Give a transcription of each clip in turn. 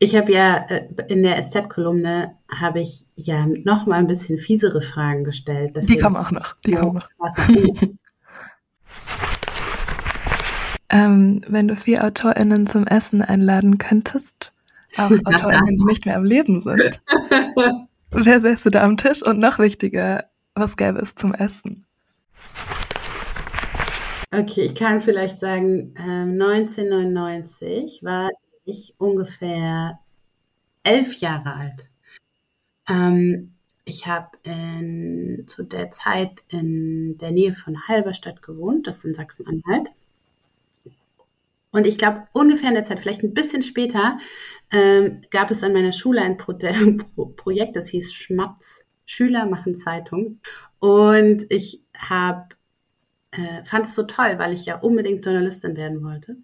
Ich habe ja äh, in der SZ-Kolumne habe ich ja noch mal ein bisschen fiesere Fragen gestellt. Die kommen auch noch. Die kommen noch. ähm, wenn du vier AutorInnen zum Essen einladen könntest, auch AutorInnen, die nicht mehr am Leben sind, wer säße da am Tisch? Und noch wichtiger, was gäbe es zum Essen? Okay, ich kann vielleicht sagen, äh, 1999 war ich ungefähr elf Jahre alt. Ähm, ich habe zu der Zeit in der Nähe von Halberstadt gewohnt, das ist in Sachsen-Anhalt. Und ich glaube, ungefähr in der Zeit, vielleicht ein bisschen später, ähm, gab es an meiner Schule ein Pro Pro Projekt, das hieß Schmatz. Schüler machen Zeitung. Und ich habe äh, fand es so toll, weil ich ja unbedingt Journalistin werden wollte.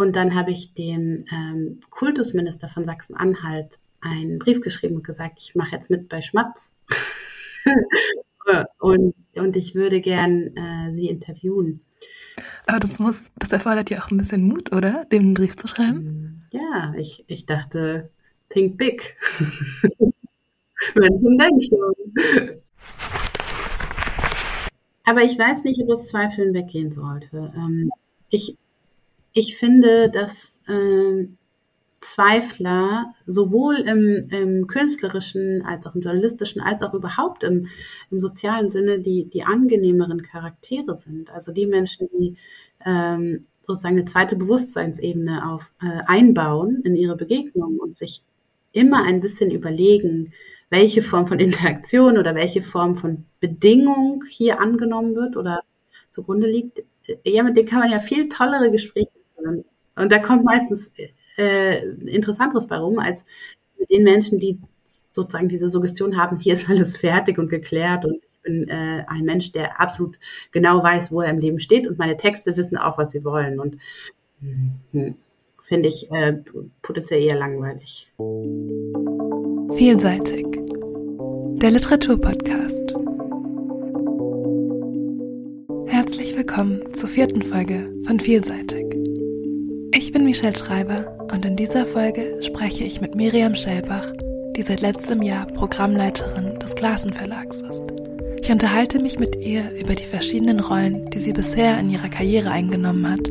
Und dann habe ich dem ähm, Kultusminister von Sachsen-Anhalt einen Brief geschrieben und gesagt, ich mache jetzt mit bei Schmatz. und, und ich würde gern äh, sie interviewen. Aber das muss, das erfordert ja auch ein bisschen Mut, oder? Dem einen Brief zu schreiben? Ja, ich, ich dachte, think big. Wenn denn schon. Aber ich weiß nicht, ob das Zweifeln weggehen sollte. Ähm, ich, ich finde, dass äh, Zweifler sowohl im, im, künstlerischen als auch im journalistischen als auch überhaupt im, im sozialen Sinne die, die angenehmeren Charaktere sind. Also die Menschen, die ähm, sozusagen eine zweite Bewusstseinsebene auf, äh, einbauen in ihre Begegnung und sich immer ein bisschen überlegen, welche Form von Interaktion oder welche Form von Bedingung hier angenommen wird oder zugrunde liegt, ja, mit denen kann man ja viel tollere Gespräche Und da kommt meistens äh, Interessanteres bei rum, als mit den Menschen, die sozusagen diese Suggestion haben, hier ist alles fertig und geklärt und ich bin äh, ein Mensch, der absolut genau weiß, wo er im Leben steht und meine Texte wissen auch, was sie wollen. Und hm, finde ich äh, potenziell eher langweilig. Vielseitig. Der Literaturpodcast. Herzlich willkommen zur vierten Folge von Vielseitig. Ich bin Michelle Schreiber und in dieser Folge spreche ich mit Miriam Schellbach, die seit letztem Jahr Programmleiterin des Klassenverlags ist. Ich unterhalte mich mit ihr über die verschiedenen Rollen, die sie bisher in ihrer Karriere eingenommen hat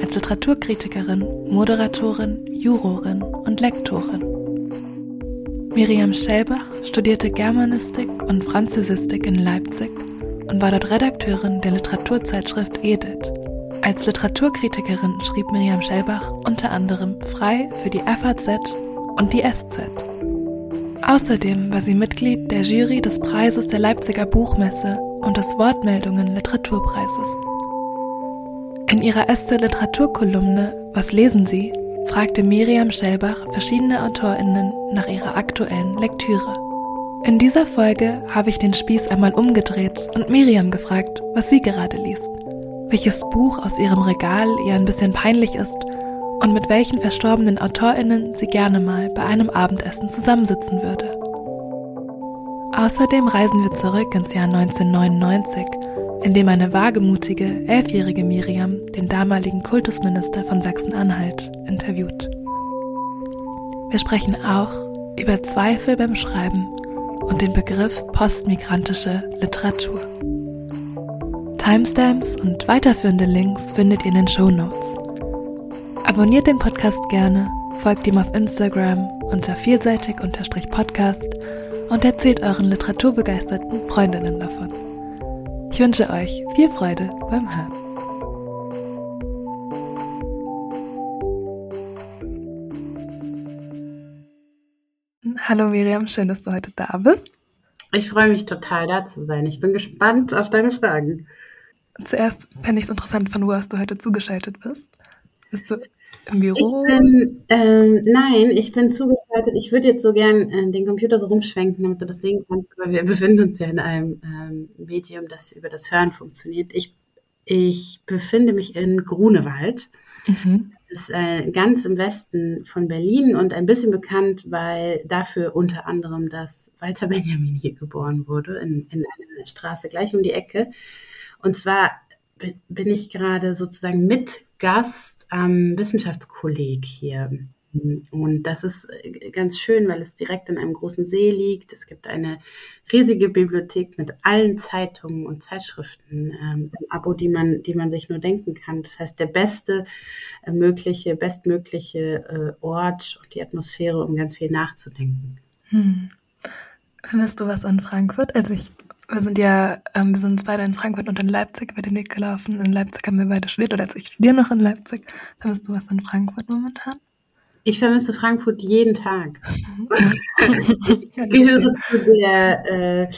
als Literaturkritikerin, Moderatorin, Jurorin und Lektorin. Miriam Schellbach studierte Germanistik und Französistik in Leipzig und war dort Redakteurin der Literaturzeitschrift Edith. Als Literaturkritikerin schrieb Miriam Schellbach unter anderem frei für die FAZ und die SZ. Außerdem war sie Mitglied der Jury des Preises der Leipziger Buchmesse und des Wortmeldungen Literaturpreises. In ihrer Äste Literaturkolumne Was lesen Sie? fragte Miriam Schellbach verschiedene AutorInnen nach ihrer aktuellen Lektüre. In dieser Folge habe ich den Spieß einmal umgedreht und Miriam gefragt, was sie gerade liest, welches Buch aus ihrem Regal ihr ein bisschen peinlich ist und mit welchen verstorbenen AutorInnen sie gerne mal bei einem Abendessen zusammensitzen würde. Außerdem reisen wir zurück ins Jahr 1999 in dem eine wagemutige, elfjährige Miriam den damaligen Kultusminister von Sachsen-Anhalt interviewt. Wir sprechen auch über Zweifel beim Schreiben und den Begriff postmigrantische Literatur. Timestamps und weiterführende Links findet ihr in den Show Notes. Abonniert den Podcast gerne, folgt ihm auf Instagram unter vielseitig-podcast und erzählt euren literaturbegeisterten Freundinnen davon. Ich wünsche euch viel Freude beim Hören. Hallo Miriam, schön, dass du heute da bist. Ich freue mich total, da zu sein. Ich bin gespannt auf deine Fragen. Zuerst fände ich es interessant, von wo aus du heute zugeschaltet bist. Bist du im Büro? Ich bin, ähm, nein, ich bin zugeschaltet. Ich würde jetzt so gern äh, den Computer so rumschwenken, damit du das sehen kannst, aber wir befinden uns ja in einem ähm, Medium, das über das Hören funktioniert. Ich, ich befinde mich in Grunewald. Mhm. Das ist äh, ganz im Westen von Berlin und ein bisschen bekannt, weil dafür unter anderem das Walter Benjamin hier geboren wurde, in, in einer Straße gleich um die Ecke. Und zwar bin ich gerade sozusagen mit Gast am Wissenschaftskolleg hier Und das ist äh, ganz schön, weil es direkt in einem großen See liegt. Es gibt eine riesige Bibliothek mit allen Zeitungen und Zeitschriften ähm, im Abo, die man, die man sich nur denken kann. Das heißt, der beste äh, mögliche, bestmögliche äh, Ort und die Atmosphäre, um ganz viel nachzudenken. Hm. Vermisst du was an Frankfurt? Also ich, wir sind ja, ähm, wir sind uns beide in Frankfurt und in Leipzig über den Weg gelaufen. In Leipzig haben wir beide studiert oder also ich studiere noch in Leipzig. Vermisst du was an Frankfurt momentan? Ich vermisse Frankfurt jeden Tag. ich gehöre zu der, äh,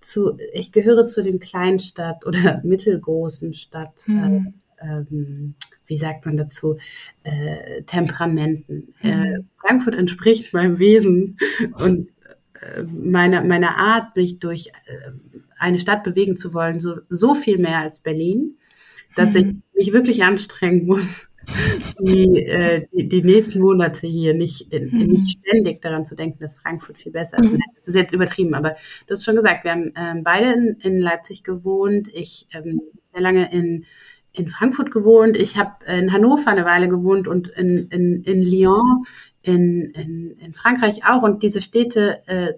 zu, ich gehöre zu den Kleinstadt oder mittelgroßen Stadt, mhm. äh, ähm, wie sagt man dazu, äh, Temperamenten. Mhm. Frankfurt entspricht meinem Wesen und meiner, meiner Art, mich durch äh, eine Stadt bewegen zu wollen, so, so viel mehr als Berlin, dass mhm. ich mich wirklich anstrengen muss, die, äh, die, die, nächsten Monate hier nicht, äh, mhm. nicht ständig daran zu denken, dass Frankfurt viel besser ist. Mhm. Das ist jetzt übertrieben, aber du hast schon gesagt, wir haben ähm, beide in, in Leipzig gewohnt. Ich ähm, sehr lange in, in Frankfurt gewohnt. Ich habe in Hannover eine Weile gewohnt und in, in, in Lyon, in, in, in Frankreich auch. Und diese Städte äh,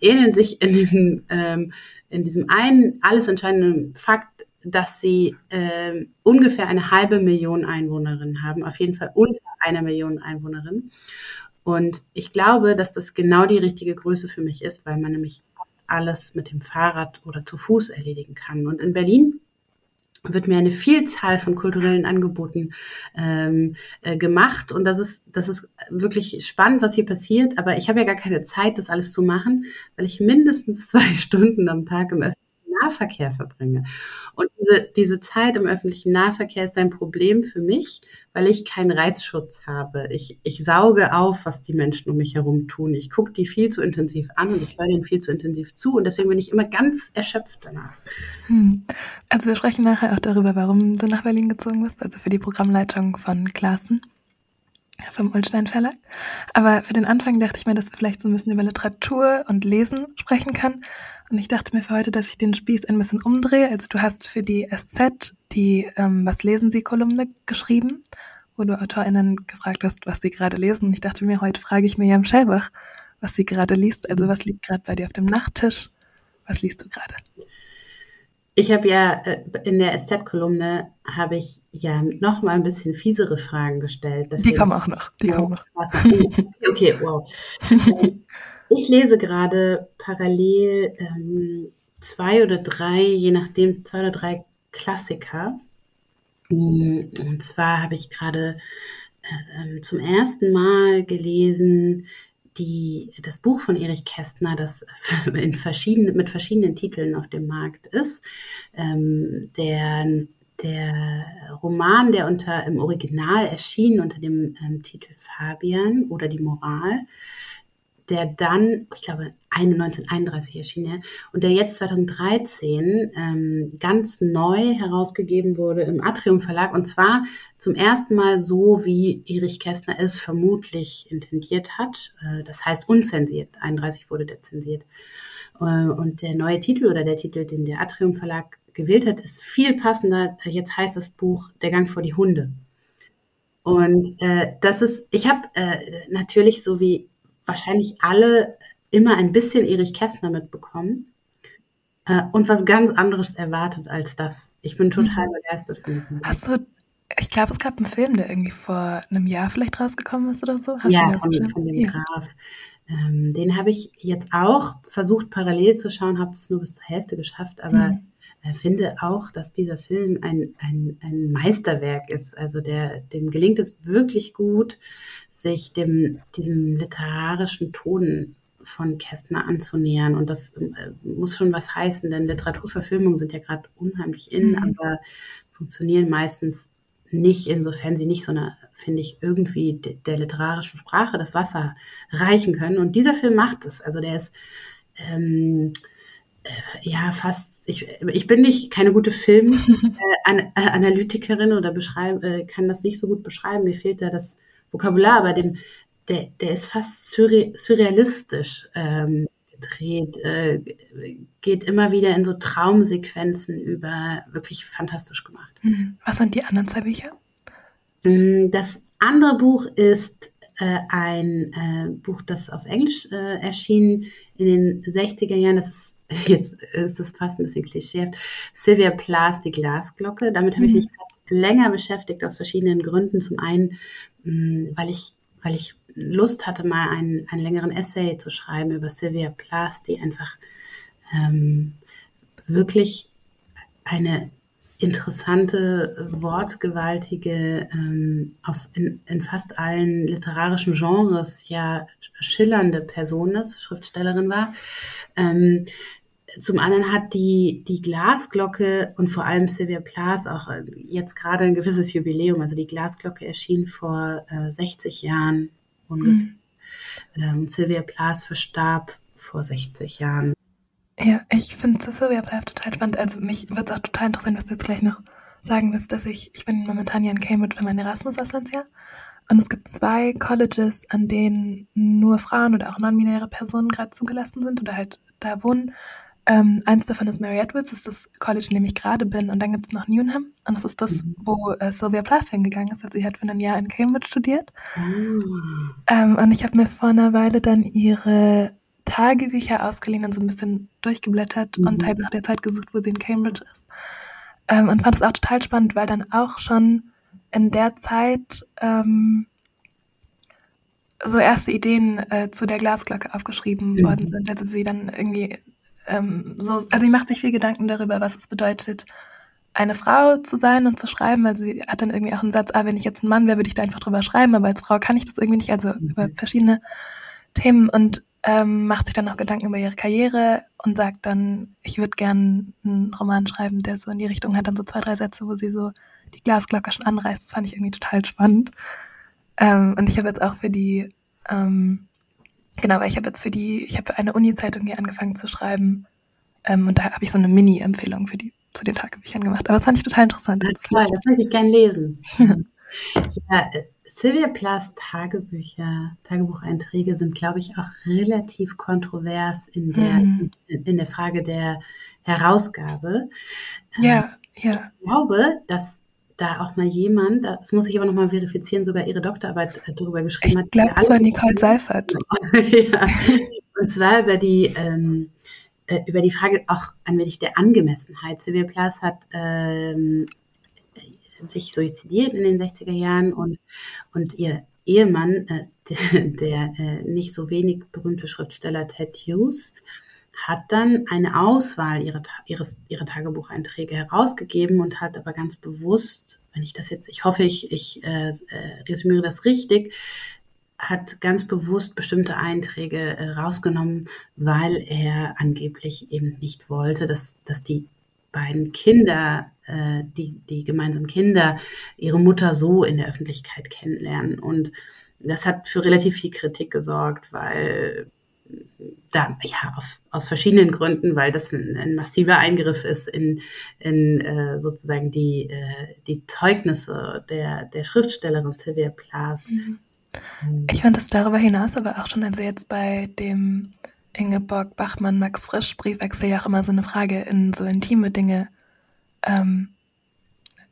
ähneln sich in diesem, ähm, in diesem einen alles entscheidenden Fakt, dass sie äh, ungefähr eine halbe Million Einwohnerinnen haben, auf jeden Fall unter einer Million Einwohnerinnen. Und ich glaube, dass das genau die richtige Größe für mich ist, weil man nämlich alles mit dem Fahrrad oder zu Fuß erledigen kann. Und in Berlin wird mir eine Vielzahl von kulturellen Angeboten ähm, äh, gemacht und das ist das ist wirklich spannend, was hier passiert. Aber ich habe ja gar keine Zeit, das alles zu machen, weil ich mindestens zwei Stunden am Tag im Nahverkehr verbringe. Und diese, diese Zeit im öffentlichen Nahverkehr ist ein Problem für mich, weil ich keinen Reizschutz habe. Ich, ich sauge auf, was die Menschen um mich herum tun. Ich gucke die viel zu intensiv an und ich höre denen viel zu intensiv zu und deswegen bin ich immer ganz erschöpft danach. Hm. Also wir sprechen nachher auch darüber, warum du nach Berlin gezogen bist, also für die Programmleitung von Klassen vom Ulstein Verlag. Aber für den Anfang dachte ich mir, dass wir vielleicht so ein bisschen über Literatur und Lesen sprechen können. Und ich dachte mir für heute, dass ich den Spieß ein bisschen umdrehe. Also du hast für die SZ die ähm, Was lesen Sie Kolumne geschrieben, wo du AutorInnen gefragt hast, was sie gerade lesen. Und ich dachte mir, heute frage ich Miriam Schellbach, was sie gerade liest. Also was liegt gerade bei dir auf dem Nachttisch? Was liest du gerade? Ich habe ja äh, in der SZ-Kolumne habe ich ja noch mal ein bisschen fiesere Fragen gestellt. Deswegen, die kommen auch noch. Die ja, kommen noch. Okay, wow. Ich lese gerade parallel ähm, zwei oder drei, je nachdem, zwei oder drei Klassiker. Und zwar habe ich gerade äh, zum ersten Mal gelesen die, das Buch von Erich Kästner, das in verschiedenen, mit verschiedenen Titeln auf dem Markt ist. Ähm, der, der Roman, der unter, im Original erschien unter dem ähm, Titel Fabian oder die Moral, der dann, ich glaube, 1931 erschien er, und der jetzt 2013 ähm, ganz neu herausgegeben wurde im Atrium Verlag, und zwar zum ersten Mal so, wie Erich Kästner es vermutlich intendiert hat. Äh, das heißt unzensiert. 31 wurde der zensiert. Äh, und der neue Titel oder der Titel, den der Atrium Verlag gewählt hat, ist viel passender. Jetzt heißt das Buch Der Gang vor die Hunde. Und äh, das ist, ich habe äh, natürlich so wie wahrscheinlich alle immer ein bisschen Erich Kästner mitbekommen äh, und was ganz anderes erwartet als das. Ich bin total mhm. begeistert von diesem. Hast du, ich glaube, es gab einen Film, der irgendwie vor einem Jahr vielleicht rausgekommen ist oder so. Hast ja, von, von, dem ja. Graf. Ähm, den habe ich jetzt auch versucht parallel zu schauen, habe es nur bis zur Hälfte geschafft, aber mhm. äh, finde auch, dass dieser Film ein, ein, ein Meisterwerk ist. Also der, dem gelingt es wirklich gut, sich dem, diesem literarischen Ton von Kästner anzunähern. Und das äh, muss schon was heißen, denn Literaturverfilmungen sind ja gerade unheimlich in, mhm. aber funktionieren meistens nicht, insofern sie nicht so eine, finde ich, irgendwie de, der literarischen Sprache das Wasser reichen können. Und dieser Film macht es. Also der ist ähm, äh, ja fast, ich, ich bin nicht keine gute Filmanalytikerin äh, oder beschreibe, äh, kann das nicht so gut beschreiben. Mir fehlt da das Vokabular, aber dem, der, der ist fast surrealistisch ähm, gedreht, äh, geht immer wieder in so Traumsequenzen über, wirklich fantastisch gemacht. Mhm. Was sind die anderen zwei Bücher? Mm, das andere Buch ist äh, ein äh, Buch, das auf Englisch äh, erschien in den 60er Jahren. Das ist jetzt ist es fast ein bisschen klischeehaft. Sylvia Plath, die Glasglocke. Damit habe ich mhm. mich länger beschäftigt aus verschiedenen Gründen. Zum einen, mm, weil ich, weil ich Lust hatte, mal einen, einen längeren Essay zu schreiben über Sylvia Plath, die einfach ähm, wirklich eine interessante, wortgewaltige, ähm, auf, in, in fast allen literarischen Genres ja schillernde Person ist, Schriftstellerin war. Ähm, zum anderen hat die, die Glasglocke und vor allem Sylvia Plath auch äh, jetzt gerade ein gewisses Jubiläum. Also die Glasglocke erschien vor äh, 60 Jahren ungefähr. Mhm. Ähm, Sylvia Plath verstarb vor 60 Jahren. Ja, ich finde Sylvia Plath total spannend. Also mich würde es auch total interessieren, was du jetzt gleich noch sagen wirst, dass ich, ich bin momentan hier in Cambridge für mein Erasmus-Auslandsjahr. Und es gibt zwei Colleges, an denen nur Frauen oder auch non-binäre Personen gerade zugelassen sind oder halt da wohnen. Ähm, eins davon ist Mary Edwards, das ist das College, in dem ich gerade bin. Und dann gibt es noch Newnham. Und das ist das, mhm. wo äh, Sylvia Plath hingegangen ist. Also sie hat für ein Jahr in Cambridge studiert. Mhm. Ähm, und ich habe mir vor einer Weile dann ihre Tagebücher ausgeliehen und so ein bisschen durchgeblättert mhm. und halt nach der Zeit gesucht, wo sie in Cambridge ist. Ähm, und fand es auch total spannend, weil dann auch schon in der Zeit ähm, so erste Ideen äh, zu der Glasglocke aufgeschrieben mhm. worden sind. Also sie dann irgendwie ähm, so, also sie macht sich viel Gedanken darüber, was es bedeutet, eine Frau zu sein und zu schreiben. Also sie hat dann irgendwie auch einen Satz, ah, wenn ich jetzt ein Mann wäre, würde ich da einfach drüber schreiben, aber als Frau kann ich das irgendwie nicht, also mhm. über verschiedene Themen und ähm, macht sich dann auch Gedanken über ihre Karriere und sagt dann, ich würde gern einen Roman schreiben, der so in die Richtung hat, dann so zwei, drei Sätze, wo sie so die Glasglocke schon anreißt. Das fand ich irgendwie total spannend. Ähm, und ich habe jetzt auch für die, ähm, genau, weil ich habe jetzt für die, ich habe für eine Uni-Zeitung hier angefangen zu schreiben. Ähm, und da habe ich so eine Mini-Empfehlung für die, zu den Tagebüchern gemacht. Aber das fand ich total interessant. Das, toll, das würde ich gerne lesen. ja, äh, Sylvia Plaths Tagebücher, Tagebucheinträge sind, glaube ich, auch relativ kontrovers in der, mhm. in, in, der Frage der Herausgabe. Ja, ähm, ja. Ich glaube, dass da auch mal jemand, das muss ich aber nochmal verifizieren, sogar ihre Doktorarbeit äh, darüber geschrieben hat. Ich glaube, es war Nicole Seifert. ja. Und zwar über die, ähm, äh, über die Frage auch ein wenig der Angemessenheit. Sylvia Plath hat ähm, sich suizidiert in den 60er Jahren und, und ihr Ehemann, äh, der, der äh, nicht so wenig berühmte Schriftsteller Ted Hughes, hat dann eine Auswahl ihrer, ihres, ihrer Tagebucheinträge herausgegeben und hat aber ganz bewusst, wenn ich das jetzt, ich hoffe, ich, ich äh, äh resümiere das richtig, hat ganz bewusst bestimmte Einträge äh, rausgenommen, weil er angeblich eben nicht wollte, dass, dass die beiden Kinder, äh, die, die gemeinsamen Kinder, ihre Mutter so in der Öffentlichkeit kennenlernen. Und das hat für relativ viel Kritik gesorgt, weil da, ja, auf, aus verschiedenen Gründen, weil das ein, ein massiver Eingriff ist in, in äh, sozusagen die, äh, die Zeugnisse der, der Schriftstellerin Sylvia Plath. Mhm. Ich fand es darüber hinaus aber auch schon, also jetzt bei dem Ingeborg Bachmann, Max Frisch Briefwechsel ja auch immer so eine Frage in so intime Dinge, ähm,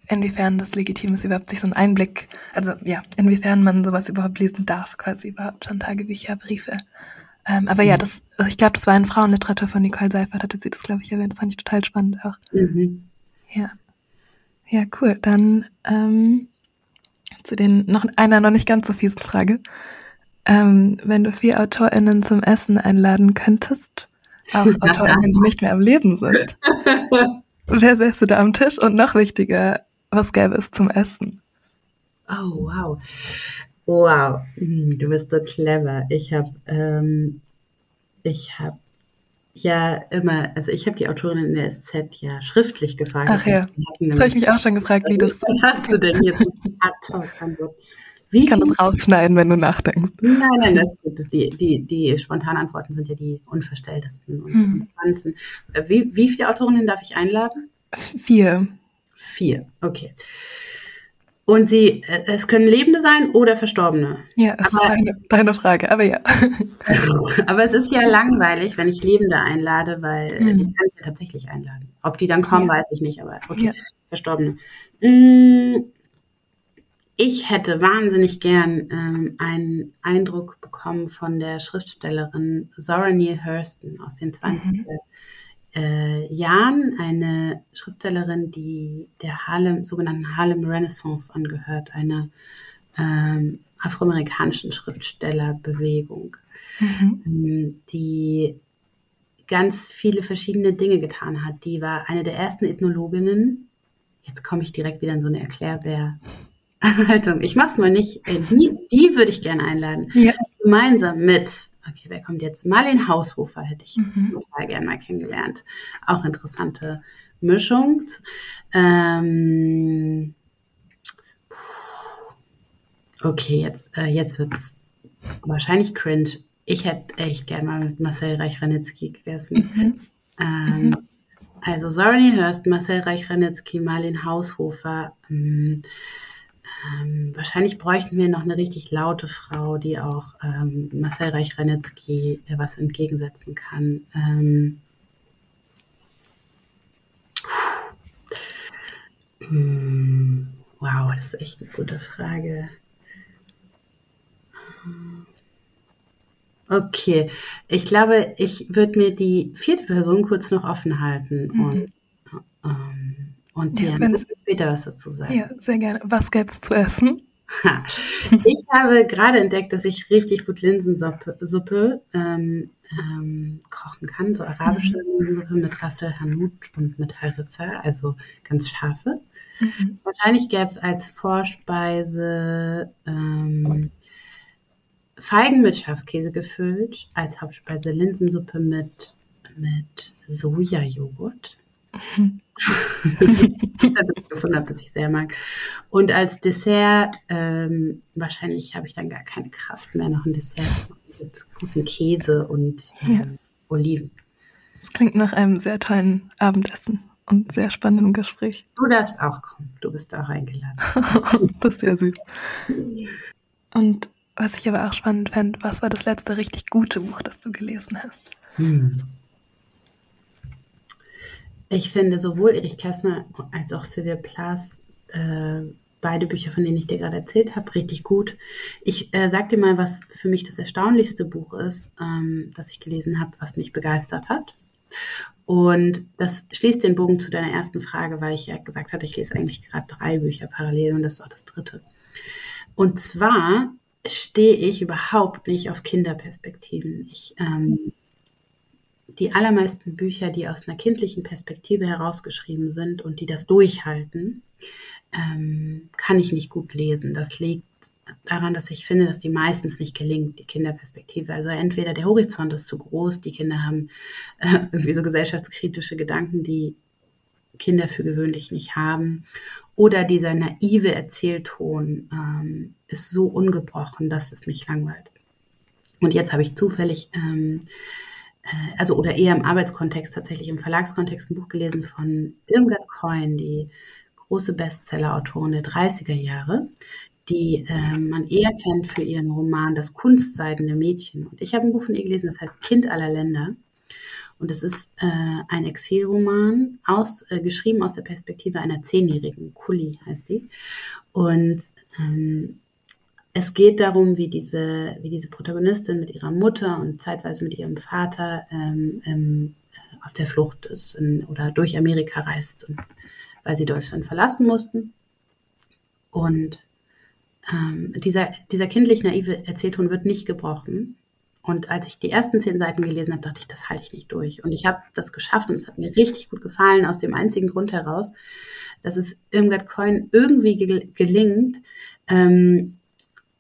inwiefern das legitim ist, überhaupt sich so einen Einblick, also ja, inwiefern man sowas überhaupt lesen darf, quasi überhaupt schon Tagebücher, Briefe. Ähm, aber mhm. ja, das, ich glaube, das war in Frauenliteratur von Nicole Seifert, hatte sie das, glaube ich, erwähnt. Das fand ich total spannend auch. Mhm. Ja. Ja, cool. Dann ähm, zu den noch einer noch nicht ganz so fiesen Frage. Ähm, wenn du vier AutorInnen zum Essen einladen könntest, auch AutorInnen, die nicht mehr am Leben sind, wer säße da am Tisch? Und noch wichtiger, was gäbe es zum Essen? Oh, wow. Wow, hm, du bist so clever. Ich habe, ähm, ich habe ja immer, also ich habe die Autorin in der SZ ja schriftlich gefragt. Ach ja, das habe ich mich auch schon gefragt, wie das. Hast du denn jetzt? Wie ich kann das rausschneiden, wenn du nachdenkst. Nein, nein, das. Die, die, die spontanen Antworten sind ja die unverstelltesten und hm. spannendsten. Äh, wie, wie viele Autorinnen darf ich einladen? Vier. Vier, okay. Und sie, äh, es können Lebende sein oder Verstorbene. Ja, das aber, ist deine, deine, Frage, aber ja. aber es ist ja langweilig, wenn ich Lebende einlade, weil mhm. die kann ich ja tatsächlich einladen. Ob die dann kommen, ja. weiß ich nicht, aber okay, ja. Verstorbene. Mm, ich hätte wahnsinnig gern ähm, einen Eindruck bekommen von der Schriftstellerin Zora Neale Hurston aus den 20er mhm. Äh, Jahren, eine Schriftstellerin, die der Harlem, sogenannten Harlem Renaissance angehört, einer ähm, afroamerikanischen Schriftstellerbewegung, mhm. ähm, die ganz viele verschiedene Dinge getan hat. Die war eine der ersten Ethnologinnen. Jetzt komme ich direkt wieder in so eine Erklärbär. Haltung. Ich mach's mal nicht. Äh, die, die würde ich gerne einladen. Ja. Gemeinsam mit, okay, wer kommt jetzt? Marlene Haushofer hätte ich mhm. total gerne mal kennengelernt. Auch interessante Mischung. Ähm, okay, jetzt, äh, jetzt wird's wahrscheinlich cringe. Ich hätte echt gerne mal mit Marcel Reich-Ranitzky gegessen. Mhm. Ähm, mhm. Also Sorry Hurst, Marcel Reich-Ranitzky, Marlene Haushofer. Ähm, ähm, wahrscheinlich bräuchten wir noch eine richtig laute Frau, die auch ähm, Marcel Reich-Ranitzky äh, was entgegensetzen kann. Ähm, hm, wow, das ist echt eine gute Frage. Okay, ich glaube, ich würde mir die vierte Person kurz noch offen halten mhm. und ähm, und ja, ein später was dazu sagen. Ja, sehr gerne. Was gäbe es zu essen? ich habe gerade entdeckt, dass ich richtig gut Linsensuppe Suppe, ähm, ähm, kochen kann, so arabische mhm. Linsensuppe mit Rassel Hanout und mit Harissa, also ganz scharfe. Mhm. Wahrscheinlich gäbe es als Vorspeise ähm, Feigen mit Schafskäse gefüllt, als Hauptspeise Linsensuppe mit, mit Sojajoghurt. Das ich gefunden habe, das ich sehr mag. Und als Dessert, ähm, wahrscheinlich habe ich dann gar keine Kraft mehr, noch ein Dessert mit guten Käse und ähm, ja. Oliven. Das klingt nach einem sehr tollen Abendessen und sehr spannendem Gespräch. Du darfst auch kommen, du bist auch eingeladen. das ist sehr süß. Und was ich aber auch spannend fände, was war das letzte richtig gute Buch, das du gelesen hast? Hm. Ich finde sowohl Erich Kästner als auch Sylvia Plath, äh, beide Bücher, von denen ich dir gerade erzählt habe, richtig gut. Ich äh, sag dir mal, was für mich das erstaunlichste Buch ist, ähm, das ich gelesen habe, was mich begeistert hat. Und das schließt den Bogen zu deiner ersten Frage, weil ich ja gesagt hatte, ich lese eigentlich gerade drei Bücher parallel und das ist auch das dritte. Und zwar stehe ich überhaupt nicht auf Kinderperspektiven. Ich ähm, die allermeisten Bücher, die aus einer kindlichen Perspektive herausgeschrieben sind und die das durchhalten, ähm, kann ich nicht gut lesen. Das liegt daran, dass ich finde, dass die meistens nicht gelingt, die Kinderperspektive. Also entweder der Horizont ist zu groß, die Kinder haben äh, irgendwie so gesellschaftskritische Gedanken, die Kinder für gewöhnlich nicht haben, oder dieser naive Erzählton ähm, ist so ungebrochen, dass es mich langweilt. Und jetzt habe ich zufällig ähm, äh, also oder eher im Arbeitskontext, tatsächlich im Verlagskontext ein Buch gelesen von Irmgard Coyne, die große Bestseller-Autorin der 30er Jahre, die äh, man eher kennt für ihren Roman Das kunstseidene Mädchen. Und ich habe ein Buch von ihr gelesen, das heißt Kind aller Länder. Und es ist äh, ein Exilroman, aus, äh, geschrieben aus der Perspektive einer Zehnjährigen, Kulli heißt die. Und ähm, es geht darum, wie diese, wie diese Protagonistin mit ihrer Mutter und zeitweise mit ihrem Vater ähm, ähm, auf der Flucht ist in, oder durch Amerika reist, und, weil sie Deutschland verlassen mussten. Und ähm, dieser, dieser kindlich naive Erzählton wird nicht gebrochen. Und als ich die ersten zehn Seiten gelesen habe, dachte ich, das halte ich nicht durch. Und ich habe das geschafft und es hat mir richtig gut gefallen, aus dem einzigen Grund heraus, dass es Irmgard Coin irgendwie gelingt, ähm,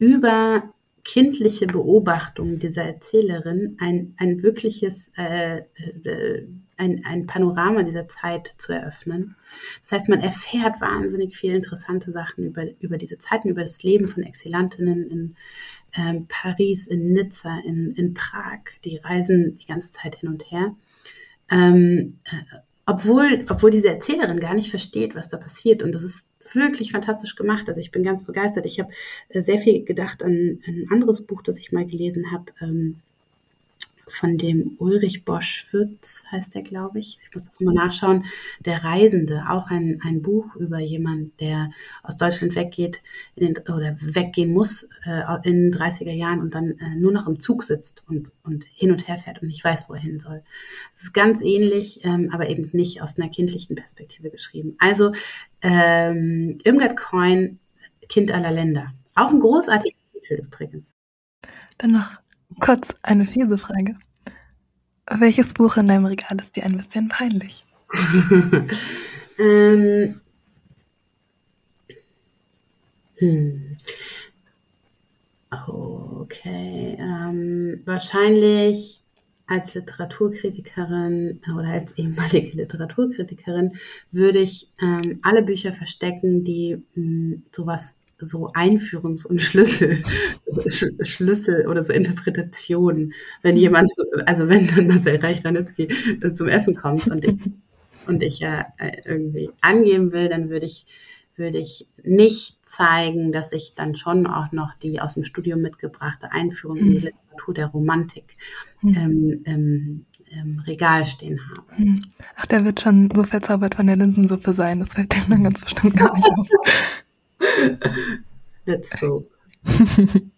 über kindliche Beobachtung dieser Erzählerin ein, ein wirkliches, äh, äh, ein, ein Panorama dieser Zeit zu eröffnen. Das heißt, man erfährt wahnsinnig viele interessante Sachen über, über diese Zeiten, über das Leben von Exilantinnen in ähm, Paris, in Nizza, in, in Prag. Die reisen die ganze Zeit hin und her. Ähm, äh, obwohl, obwohl diese Erzählerin gar nicht versteht, was da passiert. Und das ist wirklich fantastisch gemacht. Also ich bin ganz begeistert. Ich habe äh, sehr viel gedacht an, an, ein anderes Buch, das ich mal gelesen habe. Ähm, von dem Ulrich Bosch Würz, heißt der, glaube ich. Ich muss das mal nachschauen. Der Reisende, auch ein, ein Buch über jemanden, der aus Deutschland weggeht den, oder weggehen muss äh, in den 30er Jahren und dann äh, nur noch im Zug sitzt und, und hin und her fährt und nicht weiß, wo er hin soll. Es ist ganz ähnlich, ähm, aber eben nicht aus einer kindlichen Perspektive geschrieben. Also ähm, Irmgard Kreun, Kind aller Länder. Auch ein großartiger Titel übrigens. Dann noch kurz eine fiese Frage. Welches Buch in deinem Regal ist dir ein bisschen peinlich? ähm, hm. Okay. Ähm, wahrscheinlich als Literaturkritikerin oder als ehemalige Literaturkritikerin würde ich ähm, alle Bücher verstecken, die mh, hm, sowas so Einführungs- und Schlüssel, Schlüssel oder so Interpretationen, wenn jemand, so, also wenn dann Marcel Reich-Ranitzky zum Essen kommt und ich, und ich ja äh, irgendwie angeben will, dann würde ich, würde ich nicht zeigen, dass ich dann schon auch noch die aus dem Studium mitgebrachte Einführung in die hm. Literatur der Romantik mhm. ähm, ähm, im Regal stehen habe. Hm. Ach, der wird schon so verzaubert von der Linsensuppe sein, das fällt dem dann ganz bestimmt gar nicht auf. Let's go.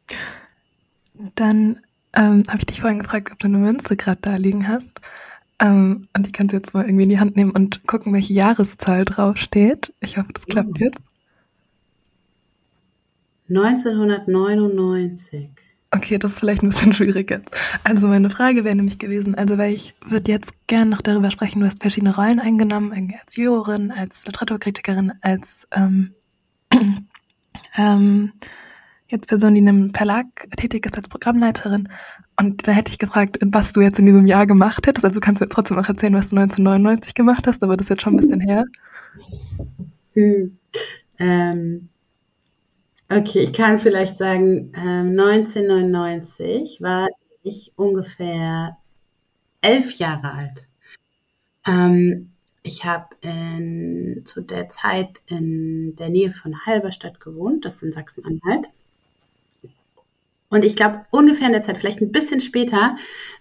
Dann ähm, habe ich dich vorhin gefragt, ob du eine Münze gerade da liegen hast. Ähm, und die kannst du jetzt mal irgendwie in die Hand nehmen und gucken, welche Jahreszahl draufsteht. Ich hoffe, das klappt jetzt. 1999. Okay, das ist vielleicht ein bisschen schwierig jetzt. Also meine Frage wäre nämlich gewesen, also weil ich würde jetzt gern noch darüber sprechen, du hast verschiedene Rollen eingenommen, als Jurorin, als Literaturkritikerin, als ähm, ähm, jetzt Person, die in einem Verlag tätig ist als Programmleiterin. Und da hätte ich gefragt, was du jetzt in diesem Jahr gemacht hättest. Also kannst du jetzt trotzdem auch erzählen, was du 1999 gemacht hast, aber das ist jetzt schon ein bisschen her. Hm. Ähm, okay, ich kann vielleicht sagen, ähm, 1999 war ich ungefähr elf Jahre alt. Ähm, ich habe zu der Zeit in der Nähe von Halberstadt gewohnt, das ist in Sachsen-Anhalt. Und ich glaube, ungefähr in der Zeit, vielleicht ein bisschen später,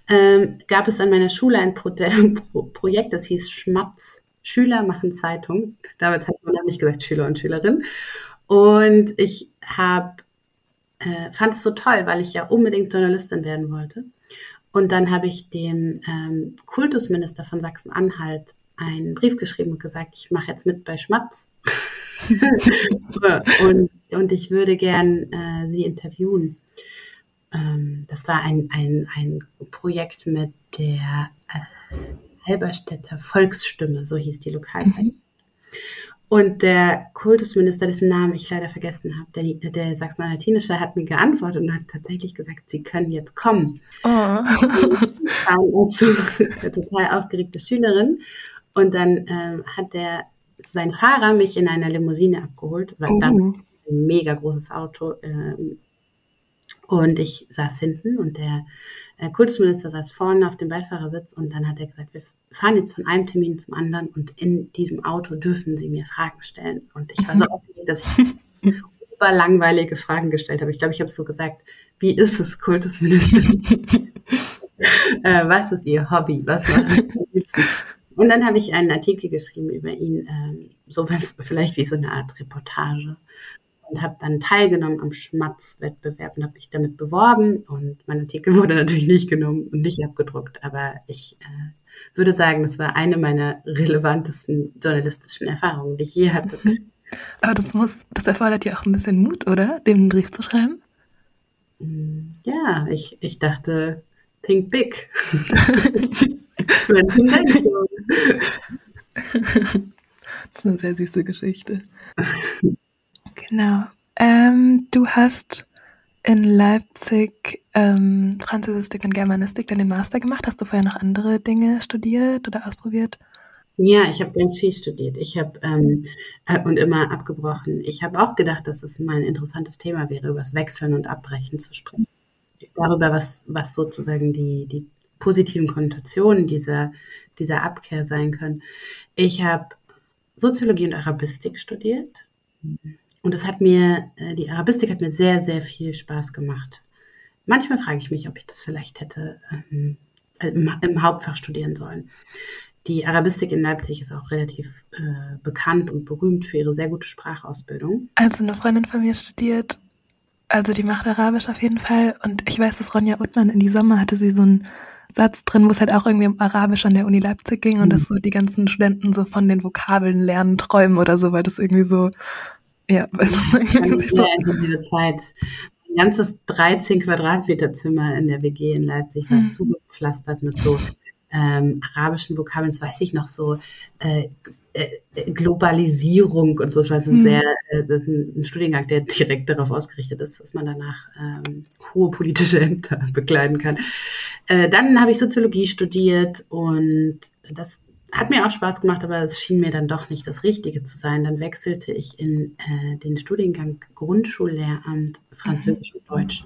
ähm, gab es an meiner Schule ein Pro Pro Projekt, das hieß Schmatz. Schüler machen Zeitung. Damals hat man noch nicht gesagt Schüler und Schülerin. Und ich habe, äh, fand es so toll, weil ich ja unbedingt Journalistin werden wollte. Und dann habe ich dem ähm, Kultusminister von Sachsen-Anhalt einen Brief geschrieben und gesagt, ich mache jetzt mit bei Schmatz. und, und ich würde gern äh, sie interviewen. Ähm, das war ein, ein, ein Projekt mit der äh, Halberstädter Volksstimme, so hieß die Lokalzeitung. Mhm. Und der Kultusminister, dessen Namen ich leider vergessen habe, der, der Sachsen-Anhaltinische, hat mir geantwortet und hat tatsächlich gesagt, Sie können jetzt kommen. Oh. Und eine total aufgeregte Schülerin. Und dann ähm, hat der sein Fahrer mich in einer Limousine abgeholt, weil oh. dann ein mega großes Auto. Ähm, und ich saß hinten und der äh, Kultusminister saß vorne auf dem Beifahrersitz und dann hat er gesagt, wir fahren jetzt von einem Termin zum anderen und in diesem Auto dürfen Sie mir Fragen stellen. Und ich war so aufgeregt, dass ich langweilige Fragen gestellt habe. Ich glaube, ich habe so gesagt, wie ist es, Kultusminister? äh, was ist Ihr Hobby? Was machen Sie? Und dann habe ich einen Artikel geschrieben über ihn, ähm, sowas vielleicht wie so eine Art Reportage. Und habe dann teilgenommen am Schmatz-Wettbewerb und habe mich damit beworben. Und mein Artikel wurde natürlich nicht genommen und nicht abgedruckt. Aber ich äh, würde sagen, das war eine meiner relevantesten journalistischen Erfahrungen, die ich je hatte. Aber das muss, das erfordert ja auch ein bisschen Mut, oder? Dem Brief zu schreiben? Mm, ja, ich, ich dachte, think big. Das ist eine sehr süße Geschichte. Genau. Ähm, du hast in Leipzig ähm, Französistik und Germanistik dann den Master gemacht. Hast du vorher noch andere Dinge studiert oder ausprobiert? Ja, ich habe ganz viel studiert. Ich habe ähm, äh, und immer abgebrochen. Ich habe auch gedacht, dass es mal ein interessantes Thema wäre, über das Wechseln und Abbrechen zu sprechen. Darüber, was, was sozusagen die, die positiven Konnotationen dieser, dieser Abkehr sein können. Ich habe Soziologie und Arabistik studiert und es hat mir, äh, die Arabistik hat mir sehr, sehr viel Spaß gemacht. Manchmal frage ich mich, ob ich das vielleicht hätte ähm, äh, im, Hauptfach studieren sollen. Die Arabistik in Leipzig ist auch relativ äh, bekannt und berühmt für ihre sehr gute Sprachausbildung. Also eine Freundin von mir studiert, also die macht Arabisch auf jeden Fall. Und ich weiß, dass Ronja Uttmann in die Sommer hatte sie so einen Satz drin, wo es halt auch irgendwie um Arabisch an der Uni Leipzig ging und mhm. dass so die ganzen Studenten so von den Vokabeln lernen träumen oder so, weil das irgendwie so, ja, weil das irgendwie so. Zeit. Ein ganzes 13 Quadratmeter Zimmer in der WG in Leipzig war mhm. zugepflastert mit so ähm, arabischen Vokabeln, das weiß ich noch so, äh, Globalisierung und so. Das ein hm. sehr, äh, das ist ein, Studiengang, der direkt darauf ausgerichtet ist, dass man danach ähm, hohe politische Ämter bekleiden kann. Äh, dann habe ich Soziologie studiert und das hat mir auch Spaß gemacht, aber es schien mir dann doch nicht das Richtige zu sein. Dann wechselte ich in äh, den Studiengang Grundschullehramt Französisch mhm. und Deutsch.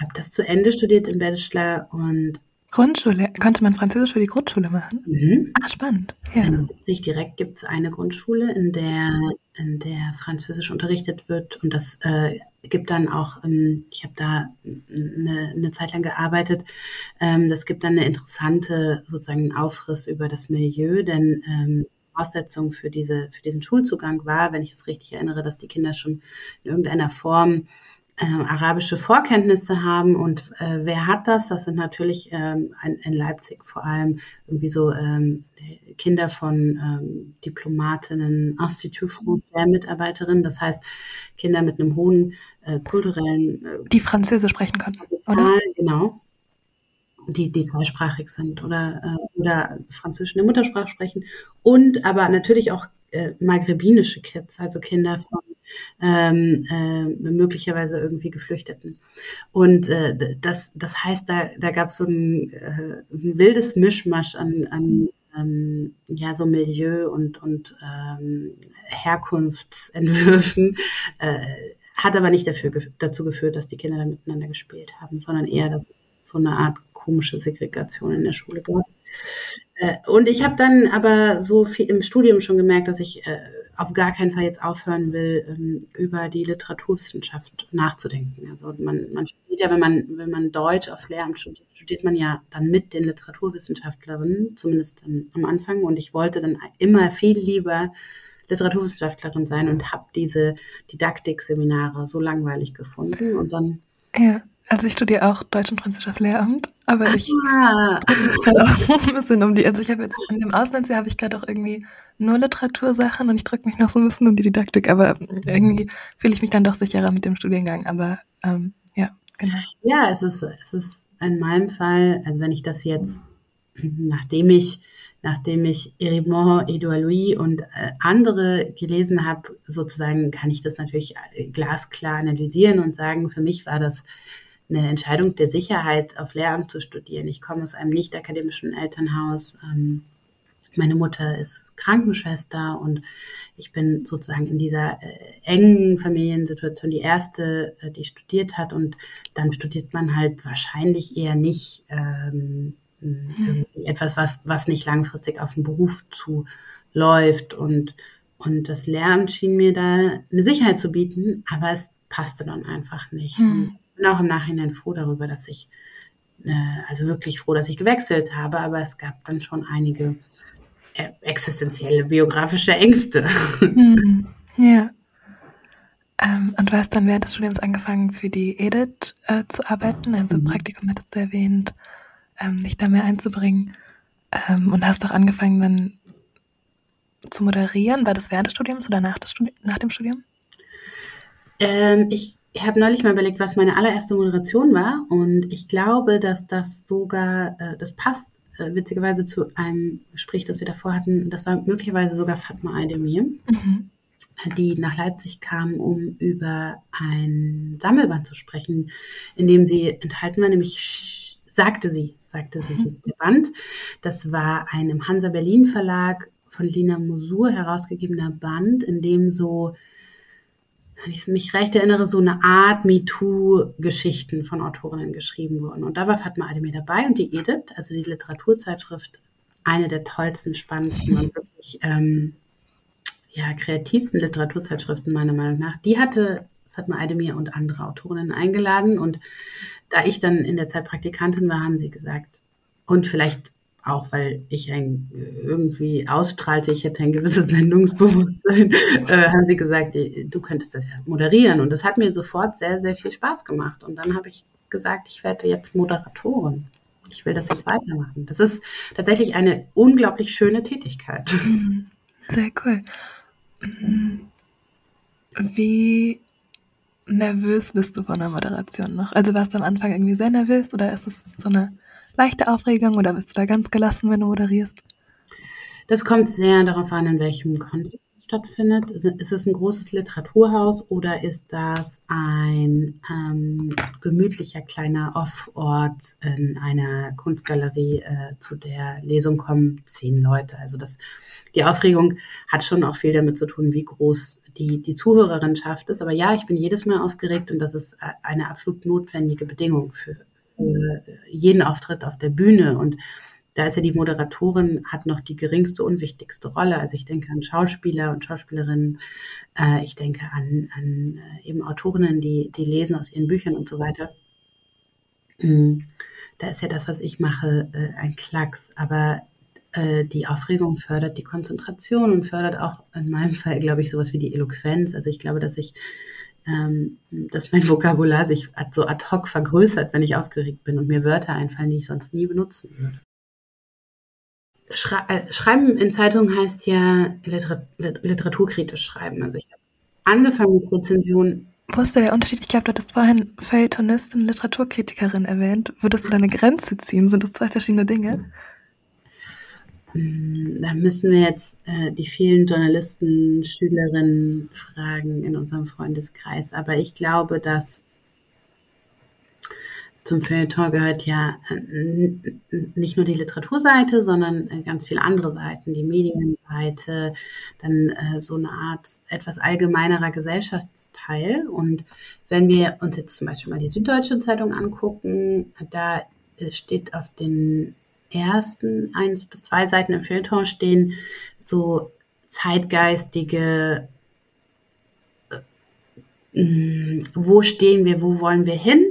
Habe das zu Ende studiert im Bachelor und Grundschule, konnte man Französisch für die Grundschule machen? Mhm. Ach, spannend. Ja. In sich direkt gibt es eine Grundschule, in der, in der Französisch unterrichtet wird. Und das äh, gibt dann auch, ähm, ich habe da eine, eine, Zeit lang gearbeitet, ähm, das gibt dann eine interessante, sozusagen einen Aufriss über das Milieu, denn ähm, Voraussetzung für, diese, für diesen Schulzugang war, wenn ich es richtig erinnere, dass die Kinder schon in irgendeiner Form äh, arabische Vorkenntnisse haben. Und äh, wer hat das? Das sind natürlich ähm, in, in Leipzig vor allem irgendwie so ähm, Kinder von ähm, Diplomatinnen, Institut Français Mitarbeiterinnen, das heißt Kinder mit einem hohen äh, kulturellen. Äh, die Französisch sprechen können, oder? Genau. Die, die zweisprachig sind oder, äh, oder Französisch in der Muttersprache sprechen. Und aber natürlich auch äh, maghrebinische Kids, also Kinder von ähm, äh, möglicherweise irgendwie Geflüchteten. Und äh, das, das heißt, da, da gab es so ein, äh, ein wildes Mischmasch an, an ähm, ja, so Milieu und, und ähm, Herkunftsentwürfen. Äh, hat aber nicht dafür, dazu geführt, dass die Kinder dann miteinander gespielt haben, sondern eher, dass es so eine Art komische Segregation in der Schule gab. Äh, und ich habe dann aber so viel im Studium schon gemerkt, dass ich äh, auf gar keinen Fall jetzt aufhören will, ähm, über die Literaturwissenschaft nachzudenken. Also man, man studiert ja, wenn man, wenn man Deutsch auf Lehramt studiert, studiert man ja dann mit den Literaturwissenschaftlerinnen, zumindest am, am Anfang. Und ich wollte dann immer viel lieber Literaturwissenschaftlerin sein und habe diese Didaktikseminare so langweilig gefunden. Und dann ja. Also ich studiere auch Deutsch und Französisch auf Lehramt, aber ah. ich gerade auch so ein bisschen um die, also ich habe jetzt in dem Auslandsjahr habe ich gerade auch irgendwie nur Literatursachen und ich drücke mich noch so ein bisschen um die Didaktik, aber irgendwie fühle ich mich dann doch sicherer mit dem Studiengang. Aber ähm, ja, genau. Ja, es ist, es ist in meinem Fall, also wenn ich das jetzt, nachdem ich nachdem ich Erimont, Edouard Louis und äh, andere gelesen habe, sozusagen kann ich das natürlich äh, glasklar analysieren und sagen, für mich war das eine Entscheidung der Sicherheit, auf Lehramt zu studieren. Ich komme aus einem nicht akademischen Elternhaus. Ähm, meine Mutter ist Krankenschwester und ich bin sozusagen in dieser äh, engen Familiensituation die erste, die studiert hat. Und dann studiert man halt wahrscheinlich eher nicht ähm, mhm. etwas, was, was nicht langfristig auf den Beruf zuläuft. Und, und das Lehramt schien mir da eine Sicherheit zu bieten, aber es passte dann einfach nicht. Mhm bin auch im Nachhinein froh darüber, dass ich, äh, also wirklich froh, dass ich gewechselt habe, aber es gab dann schon einige äh, existenzielle biografische Ängste. Mhm. Ja. Ähm, und du hast dann während des Studiums angefangen, für die Edith äh, zu arbeiten, also mhm. Praktikum hattest du erwähnt, ähm, dich da mehr einzubringen. Ähm, und hast auch angefangen dann zu moderieren. War das während des Studiums oder nach, Studi nach dem Studium? Ähm, ich habe neulich mal überlegt, was meine allererste Moderation war und ich glaube, dass das sogar, äh, das passt äh, witzigerweise zu einem Gespräch, das wir davor hatten. Das war möglicherweise sogar Fatma Aydemir, mhm. die nach Leipzig kam, um über ein Sammelband zu sprechen, in dem sie enthalten war, nämlich sagte sie, sagte der Band. Das war ein im Hansa Berlin Verlag von Lina Musur herausgegebener Band, in dem so wenn ich mich recht erinnere, so eine Art MeToo-Geschichten von Autorinnen geschrieben wurden. Und da war Fatma Ademir dabei und die Edith, also die Literaturzeitschrift, eine der tollsten, spannendsten und wirklich ähm, ja, kreativsten Literaturzeitschriften meiner Meinung nach. Die hatte Fatma Aydemir und andere Autorinnen eingeladen und da ich dann in der Zeit Praktikantin war, haben sie gesagt, und vielleicht auch weil ich ein, irgendwie ausstrahlte, ich hätte ein gewisses Sendungsbewusstsein, äh, haben sie gesagt, du könntest das ja moderieren. Und das hat mir sofort sehr, sehr viel Spaß gemacht. Und dann habe ich gesagt, ich werde jetzt Moderatorin. Ich will das jetzt weitermachen. Das ist tatsächlich eine unglaublich schöne Tätigkeit. Mhm. Sehr cool. Mhm. Wie nervös bist du von der Moderation noch? Also warst du am Anfang irgendwie sehr nervös oder ist es so eine leichte Aufregung oder bist du da ganz gelassen, wenn du moderierst? Das kommt sehr darauf an, in welchem Kontext stattfindet. Ist es ein großes Literaturhaus oder ist das ein ähm, gemütlicher kleiner Off-Ort in einer Kunstgalerie, äh, zu der Lesung kommen zehn Leute? Also das, die Aufregung hat schon auch viel damit zu tun, wie groß die, die Zuhörerinschaft ist. Aber ja, ich bin jedes Mal aufgeregt und das ist eine absolut notwendige Bedingung für, äh, jeden Auftritt auf der Bühne. Und da ist ja die Moderatorin, hat noch die geringste, unwichtigste Rolle. Also ich denke an Schauspieler und Schauspielerinnen, äh, ich denke an, an äh, eben Autorinnen, die, die lesen aus ihren Büchern und so weiter. Mhm. Da ist ja das, was ich mache, äh, ein Klacks. Aber äh, die Aufregung fördert die Konzentration und fördert auch in meinem Fall, glaube ich, sowas wie die Eloquenz. Also ich glaube, dass ich ähm, dass mein Vokabular sich so ad hoc vergrößert, wenn ich aufgeregt bin und mir Wörter einfallen, die ich sonst nie benutzen würde. Äh, schreiben in Zeitungen heißt ja Liter literaturkritisch schreiben. Also ich habe angefangen mit Rezensionen. Wo ist der Unterschied? Ich glaube, du hattest vorhin Feuilletonistin, Literaturkritikerin erwähnt. Würdest du da eine Grenze ziehen? Sind das zwei verschiedene Dinge? Hm, da müssen wir jetzt äh, die vielen Journalisten, Schülerinnen fragen in unserem Freundeskreis. Aber ich glaube, dass zum Feuilleton gehört ja äh, nicht nur die Literaturseite, sondern äh, ganz viele andere Seiten, die Medienseite, dann äh, so eine Art etwas allgemeinerer Gesellschaftsteil. Und wenn wir uns jetzt zum Beispiel mal die Süddeutsche Zeitung angucken, da steht auf den ersten eins bis zwei Seiten im Feuilleton stehen so zeitgeistige, äh, mm, wo stehen wir, wo wollen wir hin?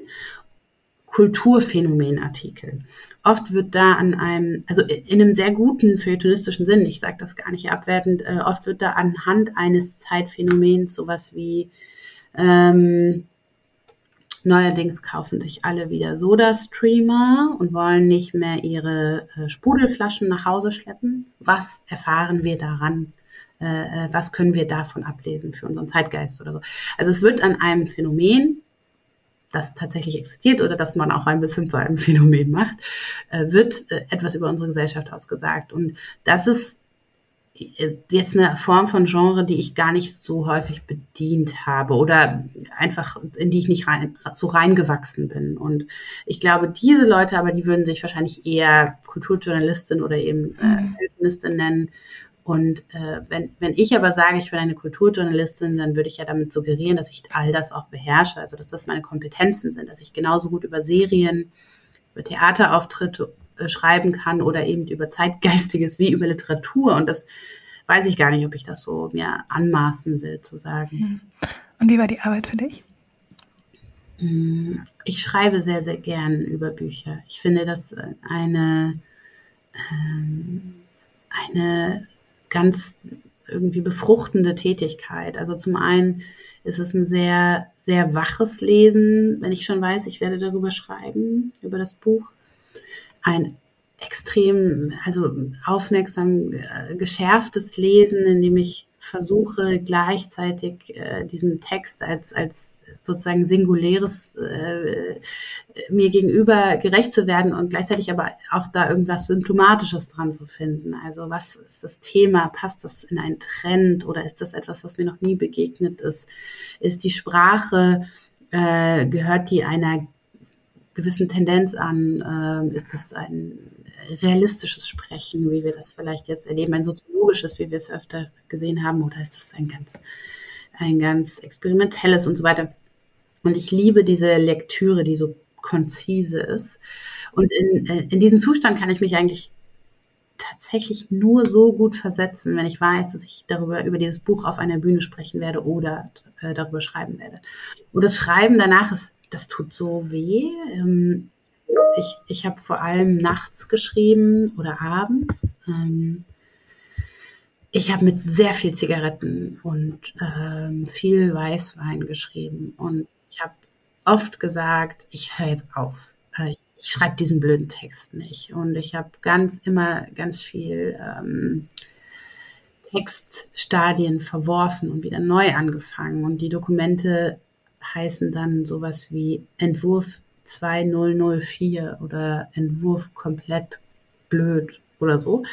Kulturphänomenartikel. Oft wird da an einem, also in einem sehr guten feuilletonistischen Sinn, ich sage das gar nicht abwertend, äh, oft wird da anhand eines Zeitphänomens sowas wie ähm, Neuerdings kaufen sich alle wieder Soda-Streamer und wollen nicht mehr ihre äh, Sprudelflaschen nach Hause schleppen. Was erfahren wir daran? Äh, äh, was können wir davon ablesen für unseren Zeitgeist oder so? Also es wird an einem Phänomen, das tatsächlich existiert oder das man auch ein bisschen zu einem Phänomen macht, äh, wird äh, etwas über unsere Gesellschaft ausgesagt. Und das ist jetzt eine Form von Genre, die ich gar nicht so häufig bedient habe oder einfach in die ich nicht rein, so reingewachsen bin. Und ich glaube, diese Leute aber, die würden sich wahrscheinlich eher Kulturjournalistin oder eben äh, mhm. Feministin nennen. Und äh, wenn, wenn ich aber sage, ich bin eine Kulturjournalistin, dann würde ich ja damit suggerieren, dass ich all das auch beherrsche, also dass das meine Kompetenzen sind, dass ich genauso gut über Serien, über Theaterauftritte äh, schreiben kann oder eben über Zeitgeistiges wie über Literatur. Und das weiß ich gar nicht, ob ich das so mir anmaßen will zu sagen. Hm. Und wie war die Arbeit für dich? Hm, ich schreibe sehr, sehr gern über Bücher. Ich finde das eine, ähm, eine ganz irgendwie befruchtende Tätigkeit. Also zum einen ist es ein sehr, sehr waches Lesen, wenn ich schon weiß, ich werde darüber schreiben, über das Buch ein extrem, also aufmerksam äh, geschärftes Lesen, in dem ich versuche gleichzeitig äh, diesem Text als, als sozusagen singuläres äh, mir gegenüber gerecht zu werden und gleichzeitig aber auch da irgendwas Symptomatisches dran zu finden. Also was ist das Thema? Passt das in einen Trend oder ist das etwas, was mir noch nie begegnet ist? Ist die Sprache, äh, gehört die einer gewissen Tendenz an? Ähm, ist das ein realistisches Sprechen, wie wir das vielleicht jetzt erleben, ein soziologisches, wie wir es öfter gesehen haben, oder ist das ein ganz, ein ganz experimentelles und so weiter? Und ich liebe diese Lektüre, die so konzise ist. Und in, äh, in diesen Zustand kann ich mich eigentlich tatsächlich nur so gut versetzen, wenn ich weiß, dass ich darüber über dieses Buch auf einer Bühne sprechen werde oder äh, darüber schreiben werde. Und das Schreiben danach ist das tut so weh. Ähm, ich, ich habe vor allem nachts geschrieben oder abends. Ähm, ich habe mit sehr viel Zigaretten und ähm, viel Weißwein geschrieben und ich habe oft gesagt, ich höre jetzt auf. Äh, ich schreibe diesen blöden Text nicht. Und ich habe ganz immer ganz viel ähm, Textstadien verworfen und wieder neu angefangen. Und die Dokumente heißen dann sowas wie Entwurf 2004 oder Entwurf komplett blöd oder so.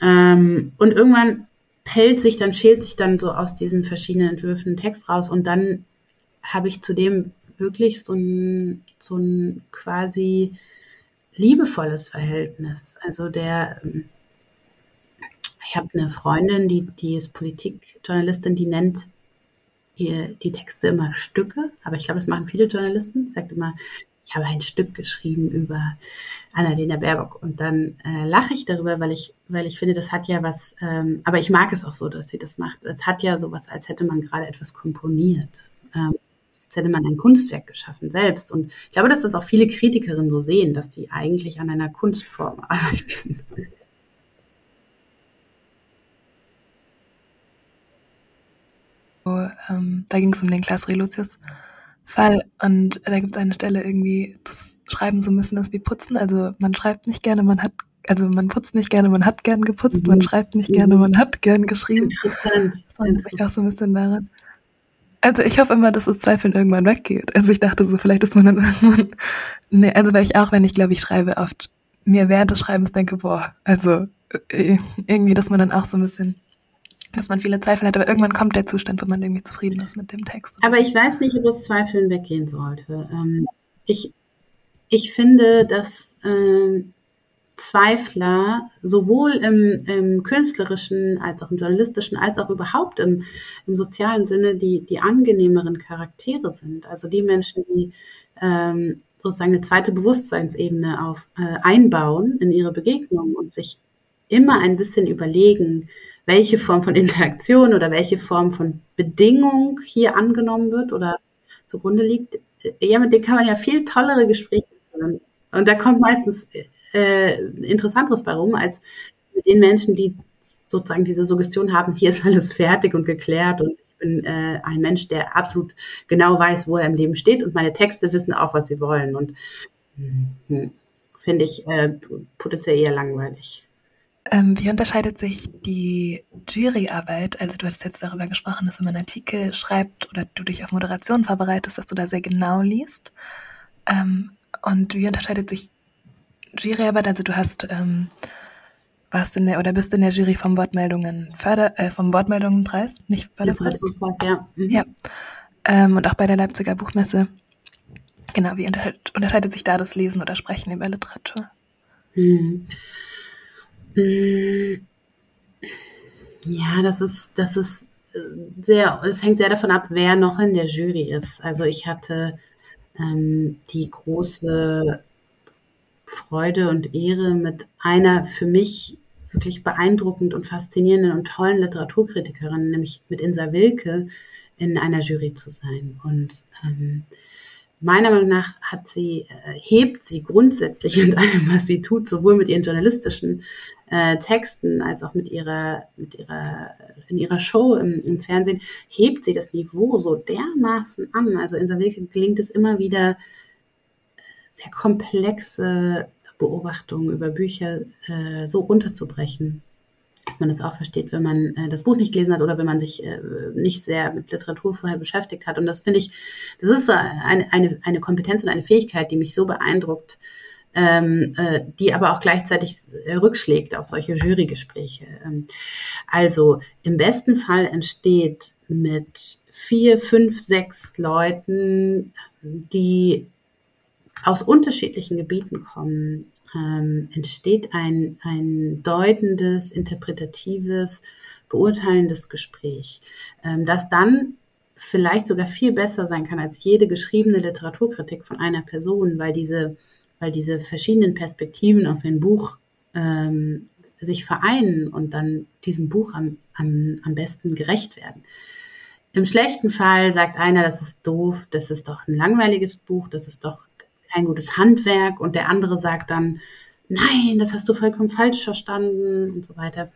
Ähm, und irgendwann pellt sich dann, schält sich dann so aus diesen verschiedenen Entwürfen Text raus und dann habe ich zudem wirklich so ein, so ein quasi liebevolles Verhältnis. Also der, ähm, ich habe eine Freundin, die, die ist Politikjournalistin, die nennt ihr, die Texte immer Stücke, aber ich glaube, das machen viele Journalisten. Sagt immer, ich habe ein Stück geschrieben über Annalena Baerbock und dann äh, lache ich darüber, weil ich, weil ich finde, das hat ja was, ähm, aber ich mag es auch so, dass sie das macht. Es hat ja sowas, als hätte man gerade etwas komponiert. Ähm, als hätte man ein Kunstwerk geschaffen selbst. Und ich glaube, dass das auch viele Kritikerinnen so sehen, dass die eigentlich an einer Kunstform arbeiten. ähm, da ging es um den Klaas Relotius Fall und da gibt es eine Stelle irgendwie, das Schreiben so ein bisschen ist wie Putzen. Also man schreibt nicht gerne, man hat, also man putzt nicht gerne, man hat gern geputzt, mhm. man schreibt nicht gerne, mhm. man hat gern geschrieben. Interessant. Das erinnert mich auch so ein bisschen daran. Also ich hoffe immer, dass das Zweifeln irgendwann weggeht. Also ich dachte so, vielleicht ist man dann irgendwann. Nee, also weil ich auch, wenn ich glaube ich schreibe, oft mir während des Schreibens denke, boah, also äh, irgendwie, dass man dann auch so ein bisschen dass man viele Zweifel hat, aber irgendwann kommt der Zustand, wo man irgendwie zufrieden ist mit dem Text. Aber ich weiß nicht, ob das Zweifeln weggehen sollte. Ähm, ich, ich finde, dass äh, Zweifler sowohl im, im, künstlerischen als auch im journalistischen als auch überhaupt im, im sozialen Sinne die, die angenehmeren Charaktere sind. Also die Menschen, die ähm, sozusagen eine zweite Bewusstseinsebene auf, äh, einbauen in ihre Begegnung und sich immer ein bisschen überlegen, welche Form von Interaktion oder welche Form von Bedingung hier angenommen wird oder zugrunde liegt, ja, mit denen kann man ja viel tollere Gespräche führen. Und da kommt meistens äh, Interessanteres bei rum, als mit den Menschen, die sozusagen diese Suggestion haben, hier ist alles fertig und geklärt und ich bin äh, ein Mensch, der absolut genau weiß, wo er im Leben steht und meine Texte wissen auch, was sie wollen. Und hm, finde ich äh, potenziell eher langweilig. Ähm, wie unterscheidet sich die Juryarbeit? Also du hast jetzt darüber gesprochen, dass wenn man Artikel schreibt oder du dich auf Moderation vorbereitest, dass du da sehr genau liest. Ähm, und wie unterscheidet sich Juryarbeit? Also du hast ähm, warst in der oder bist in der Jury vom Wortmeldungen Förder, äh, vom Wortmeldungenpreis, nicht Förderpreis? Ja. Mhm. ja. Ähm, und auch bei der Leipziger Buchmesse. Genau, wie unterscheidet, unterscheidet sich da das Lesen oder Sprechen über Literatur? Mhm. Mm. Ja, das ist, das ist äh, sehr, es hängt sehr davon ab, wer noch in der Jury ist. Also ich hatte ähm, die große Freude und Ehre, mit einer für mich wirklich beeindruckend und faszinierenden und tollen Literaturkritikerin, nämlich mit Insa Wilke, in einer Jury zu sein. Und ähm, meiner Meinung nach hat sie, äh, hebt sie grundsätzlich in allem, was sie tut, sowohl mit ihren journalistischen äh, Texten als auch mit ihrer, mit ihrer, in ihrer Show im, im, Fernsehen, hebt sie das Niveau so dermaßen an. Also in Wilke gelingt es immer wieder, sehr komplexe Beobachtungen über Bücher äh, so runterzubrechen dass man das auch versteht, wenn man äh, das Buch nicht gelesen hat oder wenn man sich äh, nicht sehr mit Literatur vorher beschäftigt hat. Und das finde ich, das ist eine, eine, eine Kompetenz und eine Fähigkeit, die mich so beeindruckt, ähm, äh, die aber auch gleichzeitig äh, rückschlägt auf solche Jurygespräche. Ähm, also im besten Fall entsteht mit vier, fünf, sechs Leuten, die aus unterschiedlichen Gebieten kommen, ähm, entsteht ein, ein deutendes, interpretatives, beurteilendes Gespräch, ähm, das dann vielleicht sogar viel besser sein kann als jede geschriebene Literaturkritik von einer Person, weil diese, weil diese verschiedenen Perspektiven auf ein Buch ähm, sich vereinen und dann diesem Buch am, am, am besten gerecht werden. Im schlechten Fall sagt einer, das ist doof, das ist doch ein langweiliges Buch, das ist doch kein gutes Handwerk und der andere sagt dann, nein, das hast du vollkommen falsch verstanden und so weiter.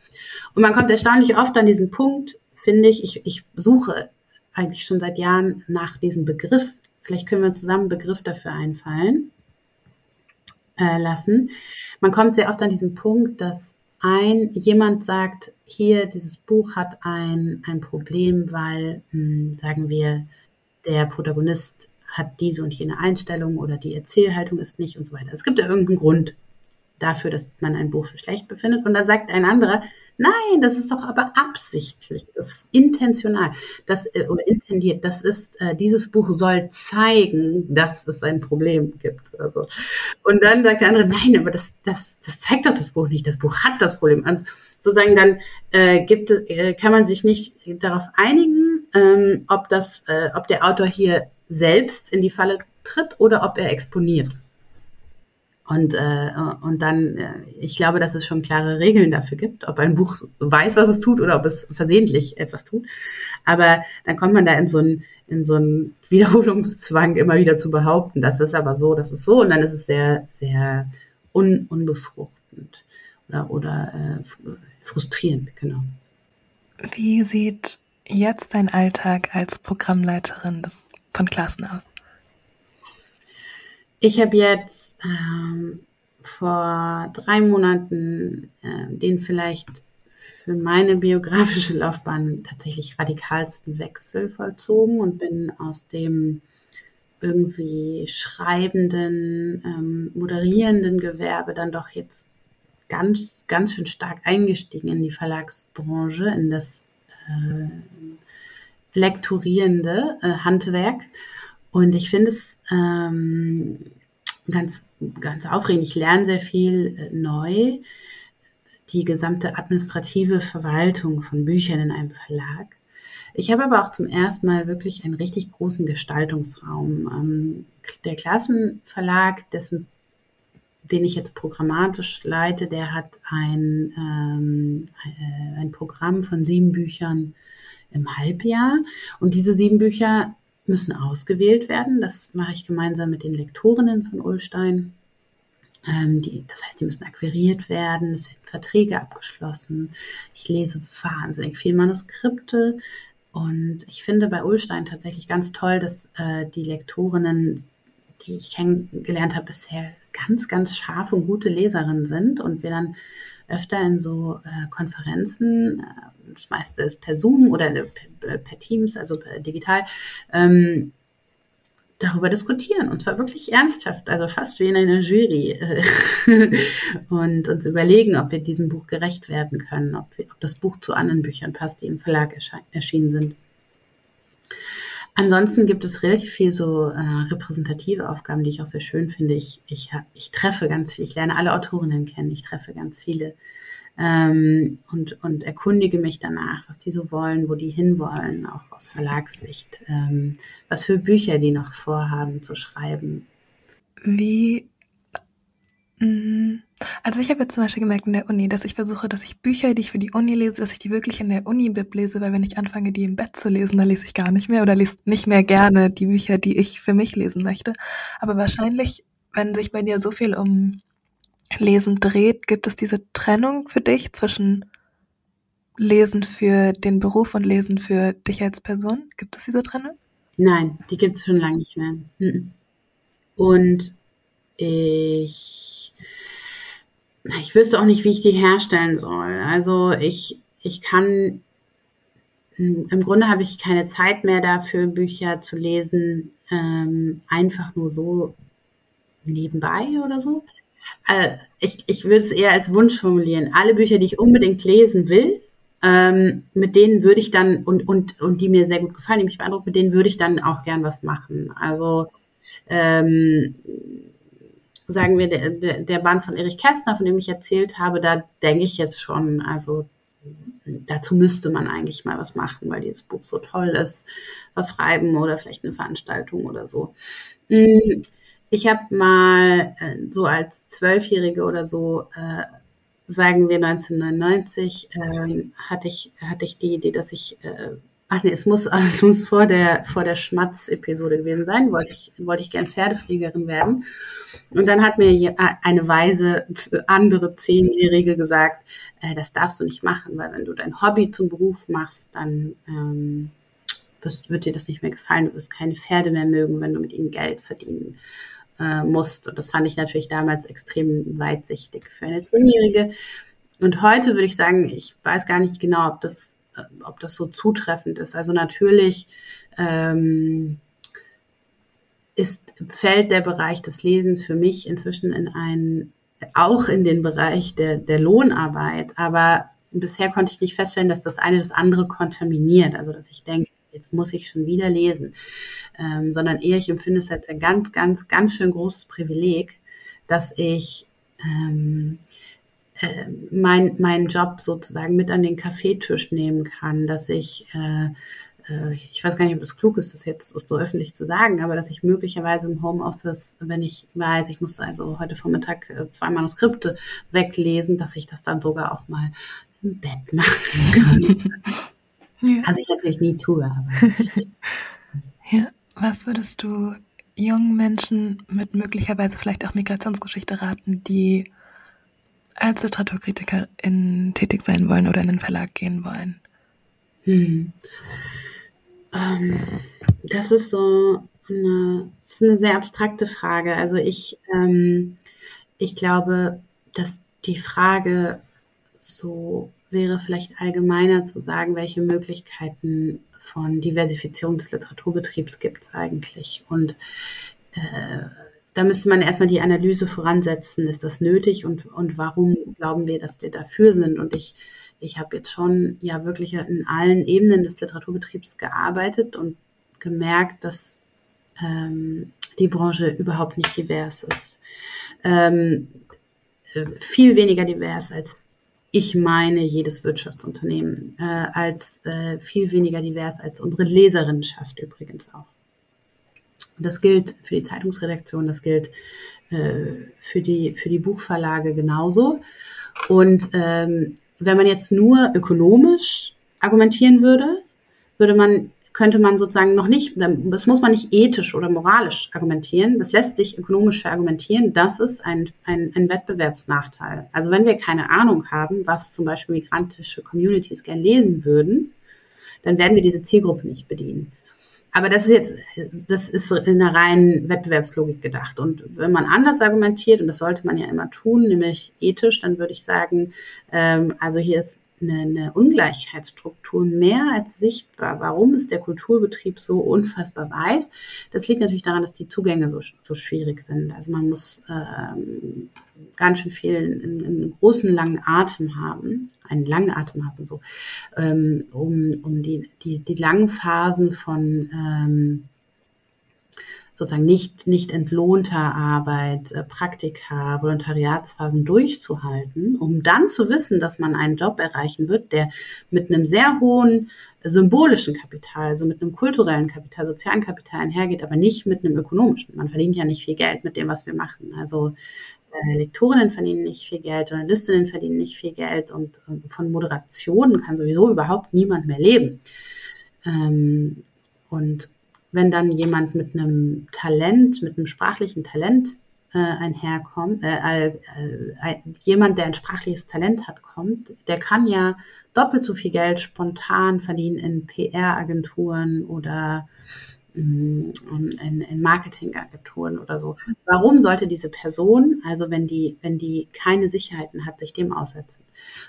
Und man kommt erstaunlich oft an diesen Punkt, finde ich, ich, ich suche eigentlich schon seit Jahren nach diesem Begriff. Vielleicht können wir zusammen einen Begriff dafür einfallen äh, lassen. Man kommt sehr oft an diesen Punkt, dass ein jemand sagt, hier dieses Buch hat ein, ein Problem, weil, mh, hm, sagen wir, der Protagonist hat diese und jene Einstellung oder die Erzählhaltung ist nicht und so weiter. Es gibt ja irgendeinen Grund dafür, dass man ein Buch für schlecht befindet. Und dann sagt ein anderer, nein, das ist doch aber absichtlich, das ist intentional, das äh, oder intendiert. Das ist, äh, dieses Buch soll zeigen, dass es ein Problem gibt oder so. Und dann sagt der andere, nein, aber das, das, das zeigt doch das Buch nicht. Das Buch hat das Problem. Und sozusagen dann äh, gibt es, äh, kann man sich nicht darauf einigen, ähm, ob das, äh, ob der Autor hier selbst in die Falle tritt oder ob er exponiert. Und, äh, und dann, äh, ich glaube, dass es schon klare Regeln dafür gibt, ob ein Buch weiß, was es tut oder ob es versehentlich etwas tut. Aber dann kommt man da in so einen, in so einen Wiederholungszwang, immer wieder zu behaupten, das ist aber so, das ist so. Und dann ist es sehr, sehr un, unbefruchtend oder, oder äh, frustrierend, genau. Wie sieht jetzt dein Alltag als Programmleiterin des, von Klassen aus? Ich habe jetzt ähm, vor drei Monaten äh, den vielleicht für meine biografische Laufbahn tatsächlich radikalsten Wechsel vollzogen und bin aus dem irgendwie schreibenden, ähm, moderierenden Gewerbe dann doch jetzt ganz, ganz schön stark eingestiegen in die Verlagsbranche, in das äh, lektorierende äh, Handwerk. Und ich finde es ähm, ganz, ganz aufregend. Ich lerne sehr viel äh, neu. Die gesamte administrative Verwaltung von Büchern in einem Verlag. Ich habe aber auch zum ersten Mal wirklich einen richtig großen Gestaltungsraum. Ähm, der Klassenverlag, dessen, den ich jetzt programmatisch leite, der hat ein, ähm, äh, ein Programm von sieben Büchern im Halbjahr. Und diese sieben Bücher müssen ausgewählt werden. Das mache ich gemeinsam mit den Lektorinnen von Ulstein. Ähm, die, das heißt, die müssen akquiriert werden, es werden Verträge abgeschlossen. Ich lese wahnsinnig viel Manuskripte. Und ich finde bei Ulstein tatsächlich ganz toll, dass äh, die Lektorinnen, die ich kennengelernt habe, bisher ganz, ganz scharfe und gute Leserinnen sind und wir dann öfter in so äh, Konferenzen, äh, das meiste ist per Zoom oder äh, per, per Teams, also per digital, ähm, darüber diskutieren und zwar wirklich ernsthaft, also fast wie in einer Jury äh, und uns überlegen, ob wir diesem Buch gerecht werden können, ob, wir, ob das Buch zu anderen Büchern passt, die im Verlag erschienen sind. Ansonsten gibt es relativ viel so äh, repräsentative Aufgaben, die ich auch sehr schön finde. Ich, ich, ich treffe ganz viel, ich lerne alle Autorinnen kennen, ich treffe ganz viele ähm, und, und erkundige mich danach, was die so wollen, wo die hinwollen, auch aus Verlagssicht, ähm, was für Bücher die noch vorhaben zu schreiben. Wie. Also ich habe jetzt zum Beispiel gemerkt in der Uni, dass ich versuche, dass ich Bücher, die ich für die Uni lese, dass ich die wirklich in der Uni-Bib lese, weil wenn ich anfange, die im Bett zu lesen, dann lese ich gar nicht mehr oder lese nicht mehr gerne die Bücher, die ich für mich lesen möchte. Aber wahrscheinlich, wenn sich bei dir so viel um Lesen dreht, gibt es diese Trennung für dich zwischen Lesen für den Beruf und Lesen für dich als Person? Gibt es diese Trennung? Nein, die gibt es schon lange nicht mehr. Mhm. Und ich ich wüsste auch nicht, wie ich die herstellen soll. Also ich, ich kann, im Grunde habe ich keine Zeit mehr dafür, Bücher zu lesen, ähm, einfach nur so nebenbei oder so. Äh, ich, ich würde es eher als Wunsch formulieren. Alle Bücher, die ich unbedingt lesen will, ähm, mit denen würde ich dann, und, und, und die mir sehr gut gefallen, mich beeindruckt, mit denen würde ich dann auch gern was machen. Also ähm, sagen wir, der, der, Band von Erich Kästner, von dem ich erzählt habe, da denke ich jetzt schon, also dazu müsste man eigentlich mal was machen, weil dieses Buch so toll ist, was schreiben oder vielleicht eine Veranstaltung oder so. Mm, ich habe mal äh, so als Zwölfjährige oder so, äh, sagen wir 1999, äh, hatte ich hatte ich die Idee, dass ich äh, Ach nee, es muss, es muss vor der, vor der Schmatz-Episode gewesen sein. Wollte ich, wollte ich gern Pferdefliegerin werden. Und dann hat mir eine weise andere Zehnjährige gesagt, äh, das darfst du nicht machen, weil wenn du dein Hobby zum Beruf machst, dann ähm, wirst, wird dir das nicht mehr gefallen. Du wirst keine Pferde mehr mögen, wenn du mit ihnen Geld verdienen äh, musst. Und das fand ich natürlich damals extrem weitsichtig für eine Zehnjährige. Und heute würde ich sagen, ich weiß gar nicht genau, ob das ob das so zutreffend ist. Also natürlich ähm, ist, fällt der Bereich des Lesens für mich inzwischen in einen, auch in den Bereich der, der Lohnarbeit, aber bisher konnte ich nicht feststellen, dass das eine das andere kontaminiert. Also dass ich denke, jetzt muss ich schon wieder lesen, ähm, sondern eher ich empfinde es als ein ganz, ganz, ganz schön großes Privileg, dass ich ähm, äh, mein, meinen Job sozusagen mit an den Kaffeetisch nehmen kann, dass ich, äh, äh, ich weiß gar nicht, ob es klug ist, das jetzt so öffentlich zu sagen, aber dass ich möglicherweise im Homeoffice, wenn ich weiß, ich muss also heute Vormittag äh, zwei Manuskripte weglesen, dass ich das dann sogar auch mal im Bett machen kann. ja. Also ich natürlich nie tue, aber. ja, was würdest du jungen Menschen mit möglicherweise vielleicht auch Migrationsgeschichte raten, die als Literaturkritikerin tätig sein wollen oder in den Verlag gehen wollen? Hm. Ähm, das ist so eine, ist eine sehr abstrakte Frage. Also ich, ähm, ich glaube, dass die Frage so wäre vielleicht allgemeiner zu sagen, welche Möglichkeiten von Diversifizierung des Literaturbetriebs gibt es eigentlich. Und äh, da müsste man erstmal die Analyse voransetzen. Ist das nötig und, und warum glauben wir, dass wir dafür sind? Und ich, ich habe jetzt schon ja wirklich in allen Ebenen des Literaturbetriebs gearbeitet und gemerkt, dass ähm, die Branche überhaupt nicht divers ist. Ähm, äh, viel weniger divers als ich meine jedes Wirtschaftsunternehmen, äh, als äh, viel weniger divers als unsere Leserinnenschaft übrigens auch. Und das gilt für die Zeitungsredaktion, das gilt äh, für, die, für die Buchverlage genauso. Und ähm, wenn man jetzt nur ökonomisch argumentieren würde, würde man könnte man sozusagen noch nicht, das muss man nicht ethisch oder moralisch argumentieren, das lässt sich ökonomisch verargumentieren, das ist ein, ein, ein Wettbewerbsnachteil. Also wenn wir keine Ahnung haben, was zum Beispiel migrantische Communities gern lesen würden, dann werden wir diese Zielgruppe nicht bedienen. Aber das ist jetzt, das ist in der reinen Wettbewerbslogik gedacht. Und wenn man anders argumentiert, und das sollte man ja immer tun, nämlich ethisch, dann würde ich sagen, ähm, also hier ist eine, eine Ungleichheitsstruktur mehr als sichtbar. Warum ist der Kulturbetrieb so unfassbar weiß? Das liegt natürlich daran, dass die Zugänge so, so schwierig sind. Also man muss ähm, ganz schön viel, einen, einen großen langen Atem haben, einen langen Atem haben, so, ähm, um, um die, die, die langen Phasen von ähm, sozusagen nicht, nicht entlohnter Arbeit, äh, Praktika, Volontariatsphasen durchzuhalten, um dann zu wissen, dass man einen Job erreichen wird, der mit einem sehr hohen symbolischen Kapital, also mit einem kulturellen Kapital, sozialen Kapital einhergeht, aber nicht mit einem ökonomischen. Man verdient ja nicht viel Geld mit dem, was wir machen. Also äh, Lektorinnen verdienen nicht viel Geld, Journalistinnen verdienen nicht viel Geld und, und von Moderationen kann sowieso überhaupt niemand mehr leben. Ähm, und wenn dann jemand mit einem Talent, mit einem sprachlichen Talent äh, einherkommt, äh, äh, äh, jemand, der ein sprachliches Talent hat, kommt, der kann ja doppelt so viel Geld spontan verdienen in PR-Agenturen oder in, in Marketingagenturen oder so. Warum sollte diese Person, also wenn die, wenn die keine Sicherheiten hat, sich dem aussetzen?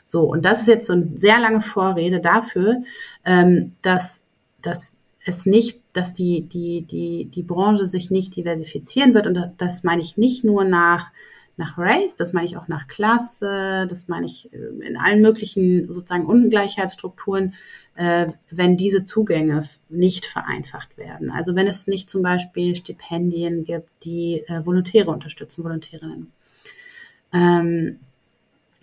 So, und das ist jetzt so eine sehr lange Vorrede dafür, ähm, dass, dass es nicht, dass die, die, die, die Branche sich nicht diversifizieren wird. Und das meine ich nicht nur nach, nach Race, das meine ich auch nach Klasse, das meine ich äh, in allen möglichen sozusagen Ungleichheitsstrukturen, äh, wenn diese Zugänge nicht vereinfacht werden. Also wenn es nicht zum Beispiel Stipendien gibt, die äh, Volontäre unterstützen, Volontärinnen. Ähm,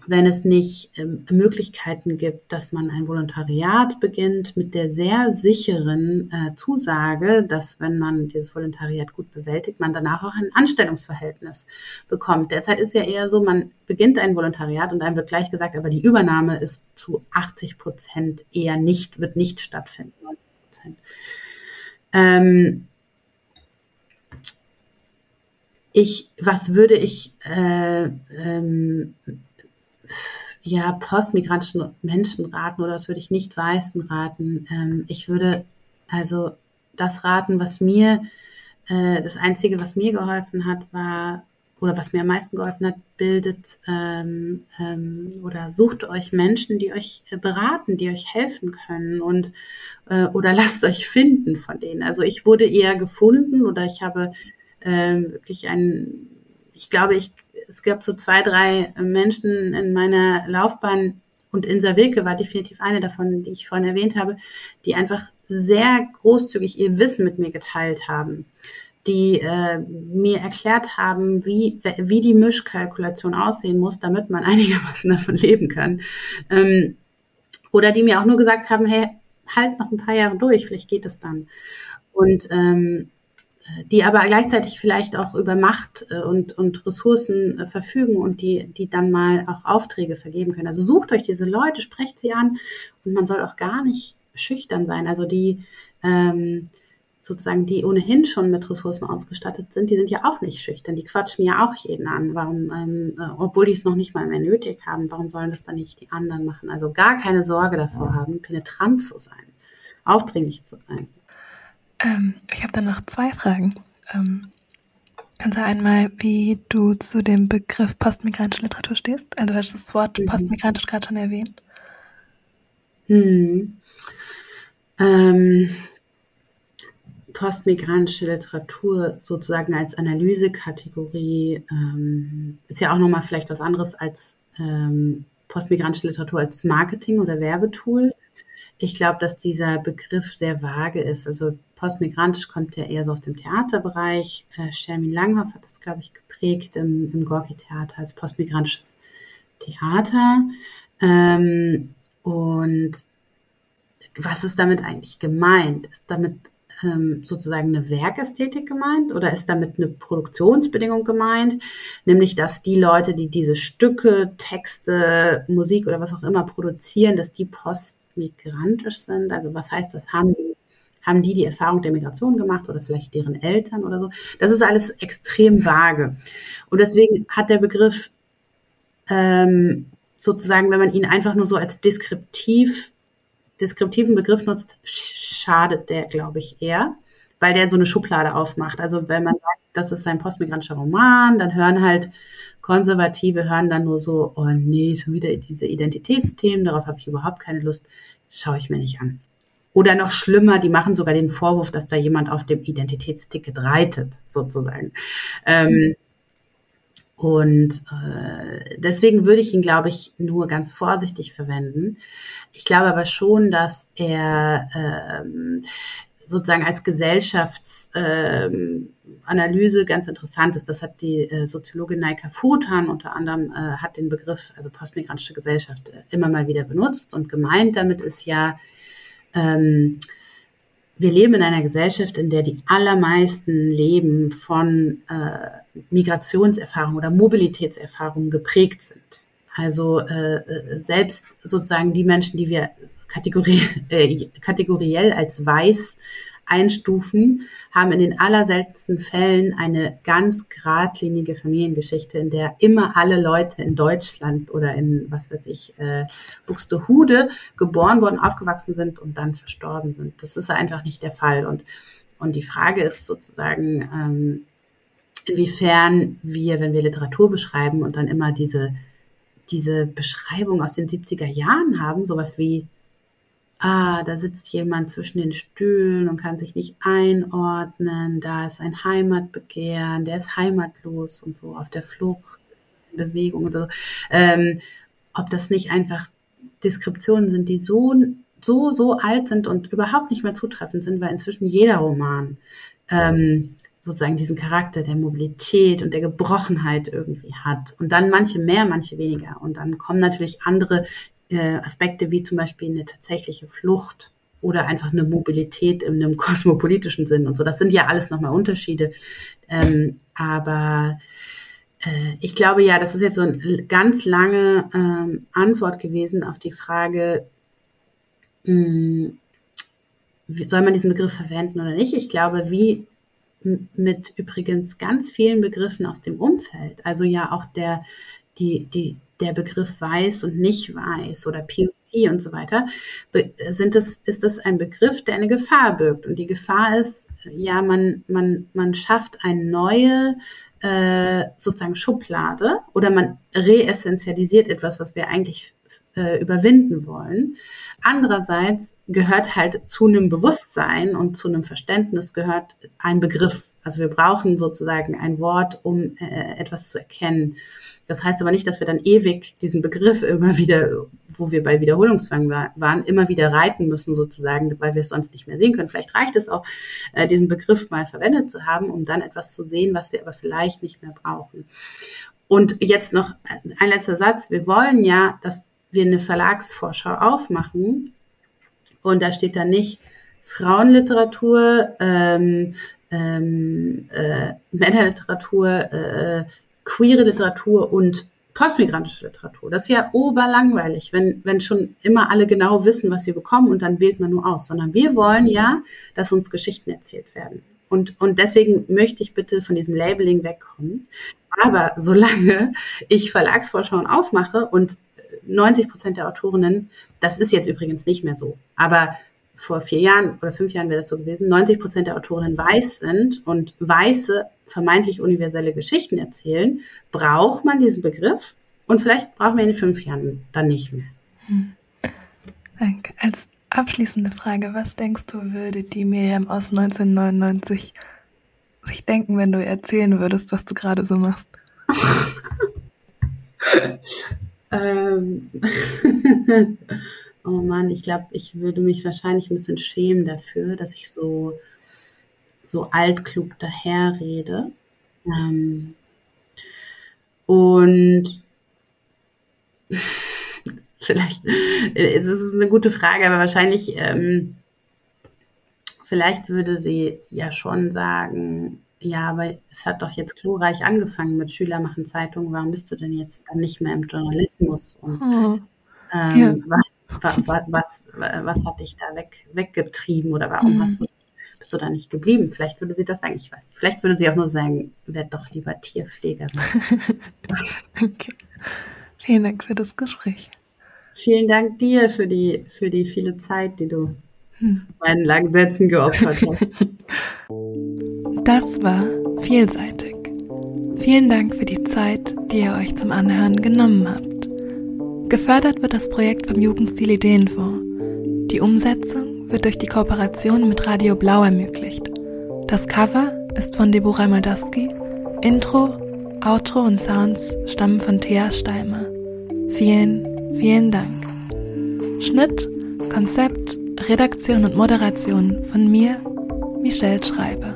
wenn es nicht ähm, Möglichkeiten gibt, dass man ein Volontariat beginnt mit der sehr sicheren äh, Zusage, dass wenn man dieses Volontariat gut bewältigt, man danach auch ein Anstellungsverhältnis bekommt. Derzeit ist ja eher so, man beginnt ein Volontariat und dann wird gleich gesagt, aber die Übernahme ist zu 80 Prozent eher nicht, wird nicht stattfinden. Ähm, ich, was würde ich äh, ähm, ja postmigrantischen Menschen raten oder was würde ich nicht Weißen raten? Ähm, ich würde also das raten, was mir äh, das Einzige, was mir geholfen hat, war oder was mir am meisten geholfen hat, bildet ähm, ähm, oder sucht euch Menschen, die euch äh, beraten, die euch helfen können und äh, oder lasst euch finden von denen. Also ich wurde eher gefunden oder ich habe äh, wirklich ein, ich glaube, ich, es gab so zwei, drei Menschen in meiner Laufbahn und Insa Wilke war definitiv eine davon, die ich vorhin erwähnt habe, die einfach sehr großzügig ihr Wissen mit mir geteilt haben die äh, mir erklärt haben, wie, wie die Mischkalkulation aussehen muss, damit man einigermaßen davon leben kann. Ähm, oder die mir auch nur gesagt haben, hey, halt noch ein paar Jahre durch, vielleicht geht es dann. Und ähm, die aber gleichzeitig vielleicht auch über Macht äh, und, und Ressourcen äh, verfügen und die, die dann mal auch Aufträge vergeben können. Also sucht euch diese Leute, sprecht sie an und man soll auch gar nicht schüchtern sein. Also die, ähm, sozusagen, die ohnehin schon mit Ressourcen ausgestattet sind, die sind ja auch nicht schüchtern. Die quatschen ja auch jeden an. Warum, ähm, äh, obwohl die es noch nicht mal mehr nötig haben, warum sollen das dann nicht die anderen machen? Also gar keine Sorge davor haben, penetrant zu sein, aufdringlich zu sein. Ähm, ich habe dann noch zwei Fragen. Ähm, kannst du einmal, wie du zu dem Begriff postmigrantische Literatur stehst? Also du hast das Wort mhm. postmigrantisch gerade schon erwähnt. Hm. Ähm, postmigrantische Literatur sozusagen als Analysekategorie ähm, ist ja auch nochmal vielleicht was anderes als ähm, postmigrantische Literatur als Marketing- oder Werbetool. Ich glaube, dass dieser Begriff sehr vage ist. Also postmigrantisch kommt ja eher so aus dem Theaterbereich. Äh, Shermin Langhoff hat das, glaube ich, geprägt im, im Gorki-Theater als postmigrantisches Theater. Ähm, und was ist damit eigentlich gemeint? Ist damit ähm, sozusagen eine Werkästhetik gemeint oder ist damit eine Produktionsbedingung gemeint? Nämlich, dass die Leute, die diese Stücke, Texte, Musik oder was auch immer produzieren, dass die postmigrantisch sind. Also was heißt das? Haben die haben die die Erfahrung der Migration gemacht oder vielleicht deren Eltern oder so? Das ist alles extrem vage. Und deswegen hat der Begriff ähm, sozusagen, wenn man ihn einfach nur so als deskriptiv deskriptiven Begriff nutzt, schadet der, glaube ich, eher, weil der so eine Schublade aufmacht. Also wenn man sagt, das ist ein postmigrantischer Roman, dann hören halt Konservative, hören dann nur so, oh nee, schon wieder diese Identitätsthemen, darauf habe ich überhaupt keine Lust, schaue ich mir nicht an. Oder noch schlimmer, die machen sogar den Vorwurf, dass da jemand auf dem Identitätsticket reitet, sozusagen. Ähm, und äh, deswegen würde ich ihn, glaube ich, nur ganz vorsichtig verwenden. Ich glaube aber schon, dass er ähm, sozusagen als Gesellschaftsanalyse ähm, ganz interessant ist. Das hat die äh, Soziologin Naika Futan unter anderem äh, hat den Begriff, also postmigrantische Gesellschaft, äh, immer mal wieder benutzt und gemeint damit ist ja, ähm, wir leben in einer Gesellschaft, in der die allermeisten Leben von äh, Migrationserfahrungen oder Mobilitätserfahrungen geprägt sind. Also äh, äh, selbst sozusagen die Menschen, die wir kategori äh, kategoriell als weiß einstufen, haben in den allerseltensten Fällen eine ganz geradlinige Familiengeschichte, in der immer alle Leute in Deutschland oder in, was weiß ich, äh, Buxtehude geboren worden, aufgewachsen sind und dann verstorben sind. Das ist einfach nicht der Fall. Und, und die Frage ist sozusagen, ähm, inwiefern wir, wenn wir Literatur beschreiben und dann immer diese, diese Beschreibung aus den 70er Jahren haben, sowas wie ah, da sitzt jemand zwischen den Stühlen und kann sich nicht einordnen, da ist ein Heimatbegehren, der ist heimatlos und so auf der Flucht, Bewegung und so. Ähm, ob das nicht einfach Deskriptionen sind, die so, so, so alt sind und überhaupt nicht mehr zutreffend sind, weil inzwischen jeder Roman ähm, sozusagen diesen Charakter der Mobilität und der Gebrochenheit irgendwie hat. Und dann manche mehr, manche weniger. Und dann kommen natürlich andere äh, Aspekte wie zum Beispiel eine tatsächliche Flucht oder einfach eine Mobilität in einem kosmopolitischen Sinn und so. Das sind ja alles nochmal Unterschiede. Ähm, aber äh, ich glaube ja, das ist jetzt so eine ganz lange ähm, Antwort gewesen auf die Frage, mh, hm, soll man diesen Begriff verwenden oder nicht? Ich glaube, wie mit übrigens ganz vielen Begriffen aus dem Umfeld, also ja auch der, die, die, der Begriff weiß und nicht weiß oder POC und so weiter, sind es, ist das ein Begriff, der eine Gefahr birgt. Und die Gefahr ist, ja, man, man, man schafft eine neue äh, sozusagen Schublade oder man reessentialisiert etwas, was wir eigentlich äh, überwinden wollen. Andererseits gehört halt zu einem Bewusstsein und zu einem Verständnis gehört ein Begriff. Also wir brauchen sozusagen ein Wort, um äh, etwas zu erkennen. Das heißt aber nicht, dass wir dann ewig diesen Begriff immer wieder, wo wir bei Wiederholungszwang waren, immer wieder reiten müssen sozusagen, weil wir es sonst nicht mehr sehen können. Vielleicht reicht es auch, äh, diesen Begriff mal verwendet zu haben, um dann etwas zu sehen, was wir aber vielleicht nicht mehr brauchen. Und jetzt noch ein letzter Satz. Wir wollen ja, dass wir eine Verlagsvorschau aufmachen und da steht dann nicht Frauenliteratur, ähm, ähm, äh, Männerliteratur, äh, queere Literatur und postmigrantische Literatur. Das ist ja oberlangweilig, wenn, wenn schon immer alle genau wissen, was sie bekommen und dann wählt man nur aus, sondern wir wollen ja, dass uns Geschichten erzählt werden. Und, und deswegen möchte ich bitte von diesem Labeling wegkommen. Aber solange ich Verlagsvorschauen aufmache und 90 Prozent der Autorinnen, das ist jetzt übrigens nicht mehr so, aber vor vier Jahren oder fünf Jahren wäre das so gewesen, 90 Prozent der Autorinnen weiß sind und weiße, vermeintlich universelle Geschichten erzählen, braucht man diesen Begriff und vielleicht brauchen wir ihn in fünf Jahren dann nicht mehr. Hm. Danke. Als abschließende Frage, was denkst du, würde die Miriam aus 1999 sich denken, wenn du erzählen würdest, was du gerade so machst? Ähm oh Mann, ich glaube, ich würde mich wahrscheinlich ein bisschen schämen dafür, dass ich so, so altklug daherrede. Ähm und vielleicht, es ist eine gute Frage, aber wahrscheinlich, ähm, vielleicht würde sie ja schon sagen, ja, aber es hat doch jetzt glorreich angefangen mit Schüler machen Zeitungen. Warum bist du denn jetzt dann nicht mehr im Journalismus? Und, oh. ähm, ja. was, was, was, was, hat dich da weg, weggetrieben oder warum mhm. hast du, bist du da nicht geblieben? Vielleicht würde sie das sagen, ich weiß nicht. Vielleicht würde sie auch nur sagen, werd doch lieber Tierpflegerin. okay. Vielen Dank für das Gespräch. Vielen Dank dir für die, für die viele Zeit, die du hm. meinen langen Sätzen geopfert hast. Das war vielseitig. Vielen Dank für die Zeit, die ihr euch zum Anhören genommen habt. Gefördert wird das Projekt vom Jugendstil Ideenfonds. Die Umsetzung wird durch die Kooperation mit Radio Blau ermöglicht. Das Cover ist von Deborah Moldowski. Intro, Outro und Sounds stammen von Thea Steimer. Vielen, vielen Dank. Schnitt, Konzept, Redaktion und Moderation von mir, Michelle Schreiber.